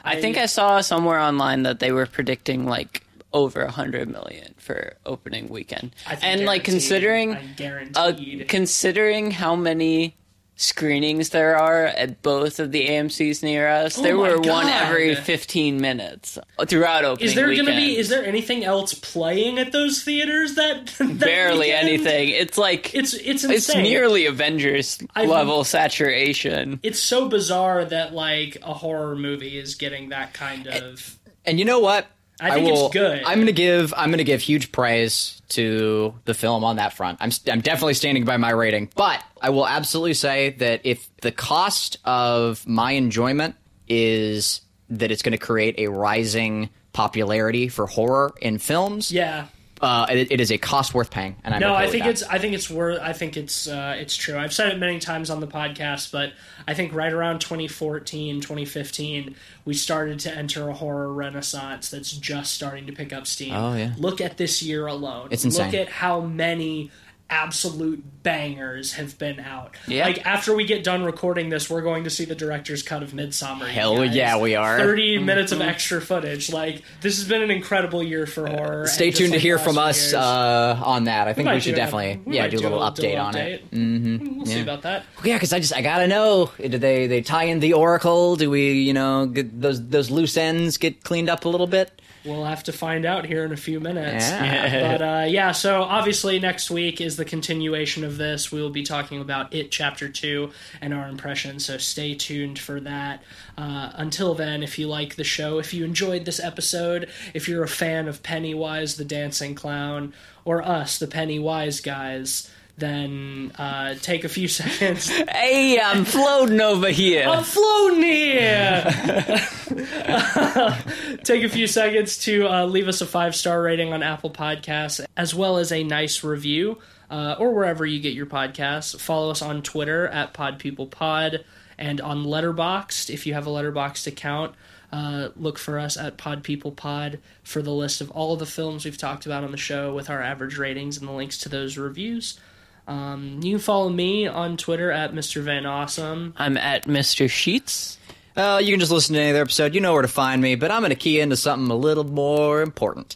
I think I saw somewhere online that they were predicting like over 100 million for opening weekend. I And like considering I uh, considering how many screenings there are at both of the AMC's near us, there Oh my were one every 15 minutes throughout opening is there going to be? Is there anything else playing at those theaters that, that barely weekend? anything? It's like It's it's it's nearly Avengers I've- level saturation. it's so bizarre that like a horror movie is getting that kind of And you know what? I think it's will, good. I'm gonna give I'm gonna give huge praise to the film on that front. I'm I'm definitely standing by my rating, but I will absolutely say that if the cost of my enjoyment is that it's going to create a rising popularity for horror in films, yeah uh, it, it is a cost worth paying. And I'm no i think it's i think it's worth i think it's uh it's true i've said it many times on the podcast but i think right around 2014 2015 we started to enter a horror renaissance that's just starting to pick up steam Oh, yeah. look at this year alone It's insane. look at how many absolute bangers have been out Yeah. like after we get done recording this we're going to see the director's cut of Midsommar Hell guys. yeah, we are. 30 minutes of extra footage like this has been an incredible year for horror Stay and just tuned to like hear from us uh, on that. I think we, might should do an- definitely we yeah might do a little update on update. it. Mm-hmm. We'll see about that. Yeah, because I just I gotta know. Do they they tie in the Oracle? Do we you know get those those loose ends get cleaned up a little bit? We'll have to find out here in a few minutes. Yeah. But uh, yeah, so obviously next week is the continuation of this. We will be talking about it, chapter two, and our impressions. So stay tuned for that. Uh, until then, if you like the show, if you enjoyed this episode, if you're a fan of Pennywise the Dancing Clown, or us, the Pennywise guys, then uh, take a few seconds Hey, I'm floating over here. I'm floating here. Take a few seconds to uh, leave us a five star rating on Apple Podcasts, as well as a nice review, uh, or wherever you get your podcasts. Follow us on Twitter at PodPeoplePod and on Letterboxd if you have a Letterboxd account. Uh, look for us at Pod People Pod for the list of all the films we've talked about on the show with our average ratings and the links to those reviews. Um, you can follow me on Twitter at Mr. Van Awesome. I'm at Mr. Sheets. Uh, you can just listen to any other episode. You know where to find me, but I'm going to key into something a little more important.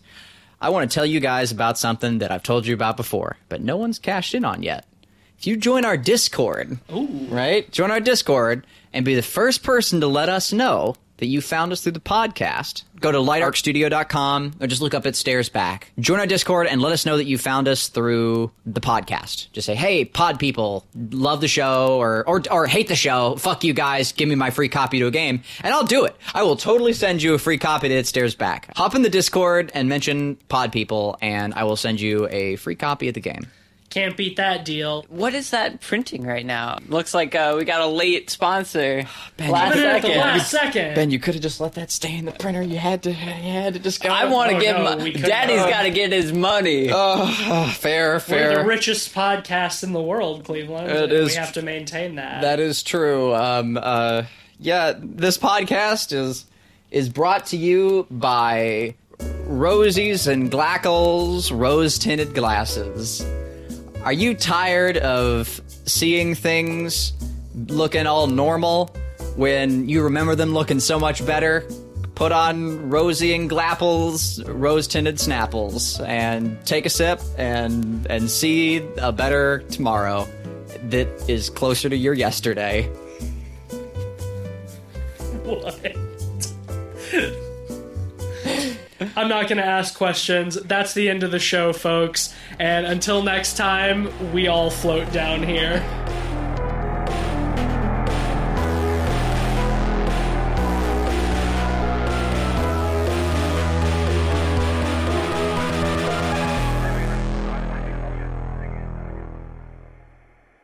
I want to tell you guys about something that I've told you about before, but no one's cashed in on yet. if you join our Discord, right? Join our Discord and be the first person to let us know that you found us through the podcast. Go to lightarcstudio.com or just look up at Stairs Back. Join our Discord and let us know that you found us through the podcast. Just say, hey, pod people, love the show or, or, or hate the show. Fuck you guys. Give me my free copy to a game. And I'll do it. I will totally send you a free copy to Stairs Back. Hop in the Discord and mention pod people and I will send you a free copy of the game. Can't beat that deal. What is that printing right now? Looks like uh, we got a late sponsor. Ben, Last Put it at the second. last second. Ben, you could have just let that stay in the printer. You had to, you had to discover. I want to Oh, get no, my. we couldn't- Daddy's got to get his money. Oh, fair, We're fair. the richest podcast in the world, Cleveland. It and is- We have to maintain that. That is true. Um, uh, yeah, this podcast is is brought to you by Rosies and Glackles rose tinted glasses. Are you tired of seeing things looking all normal when you remember them looking so much better? Put on rosy and Glapples rose tinted snapples and take a sip and and see a better tomorrow that is closer to your yesterday. What? I'm not going to ask questions. That's the end of the show, folks. And until next time, we all float down here.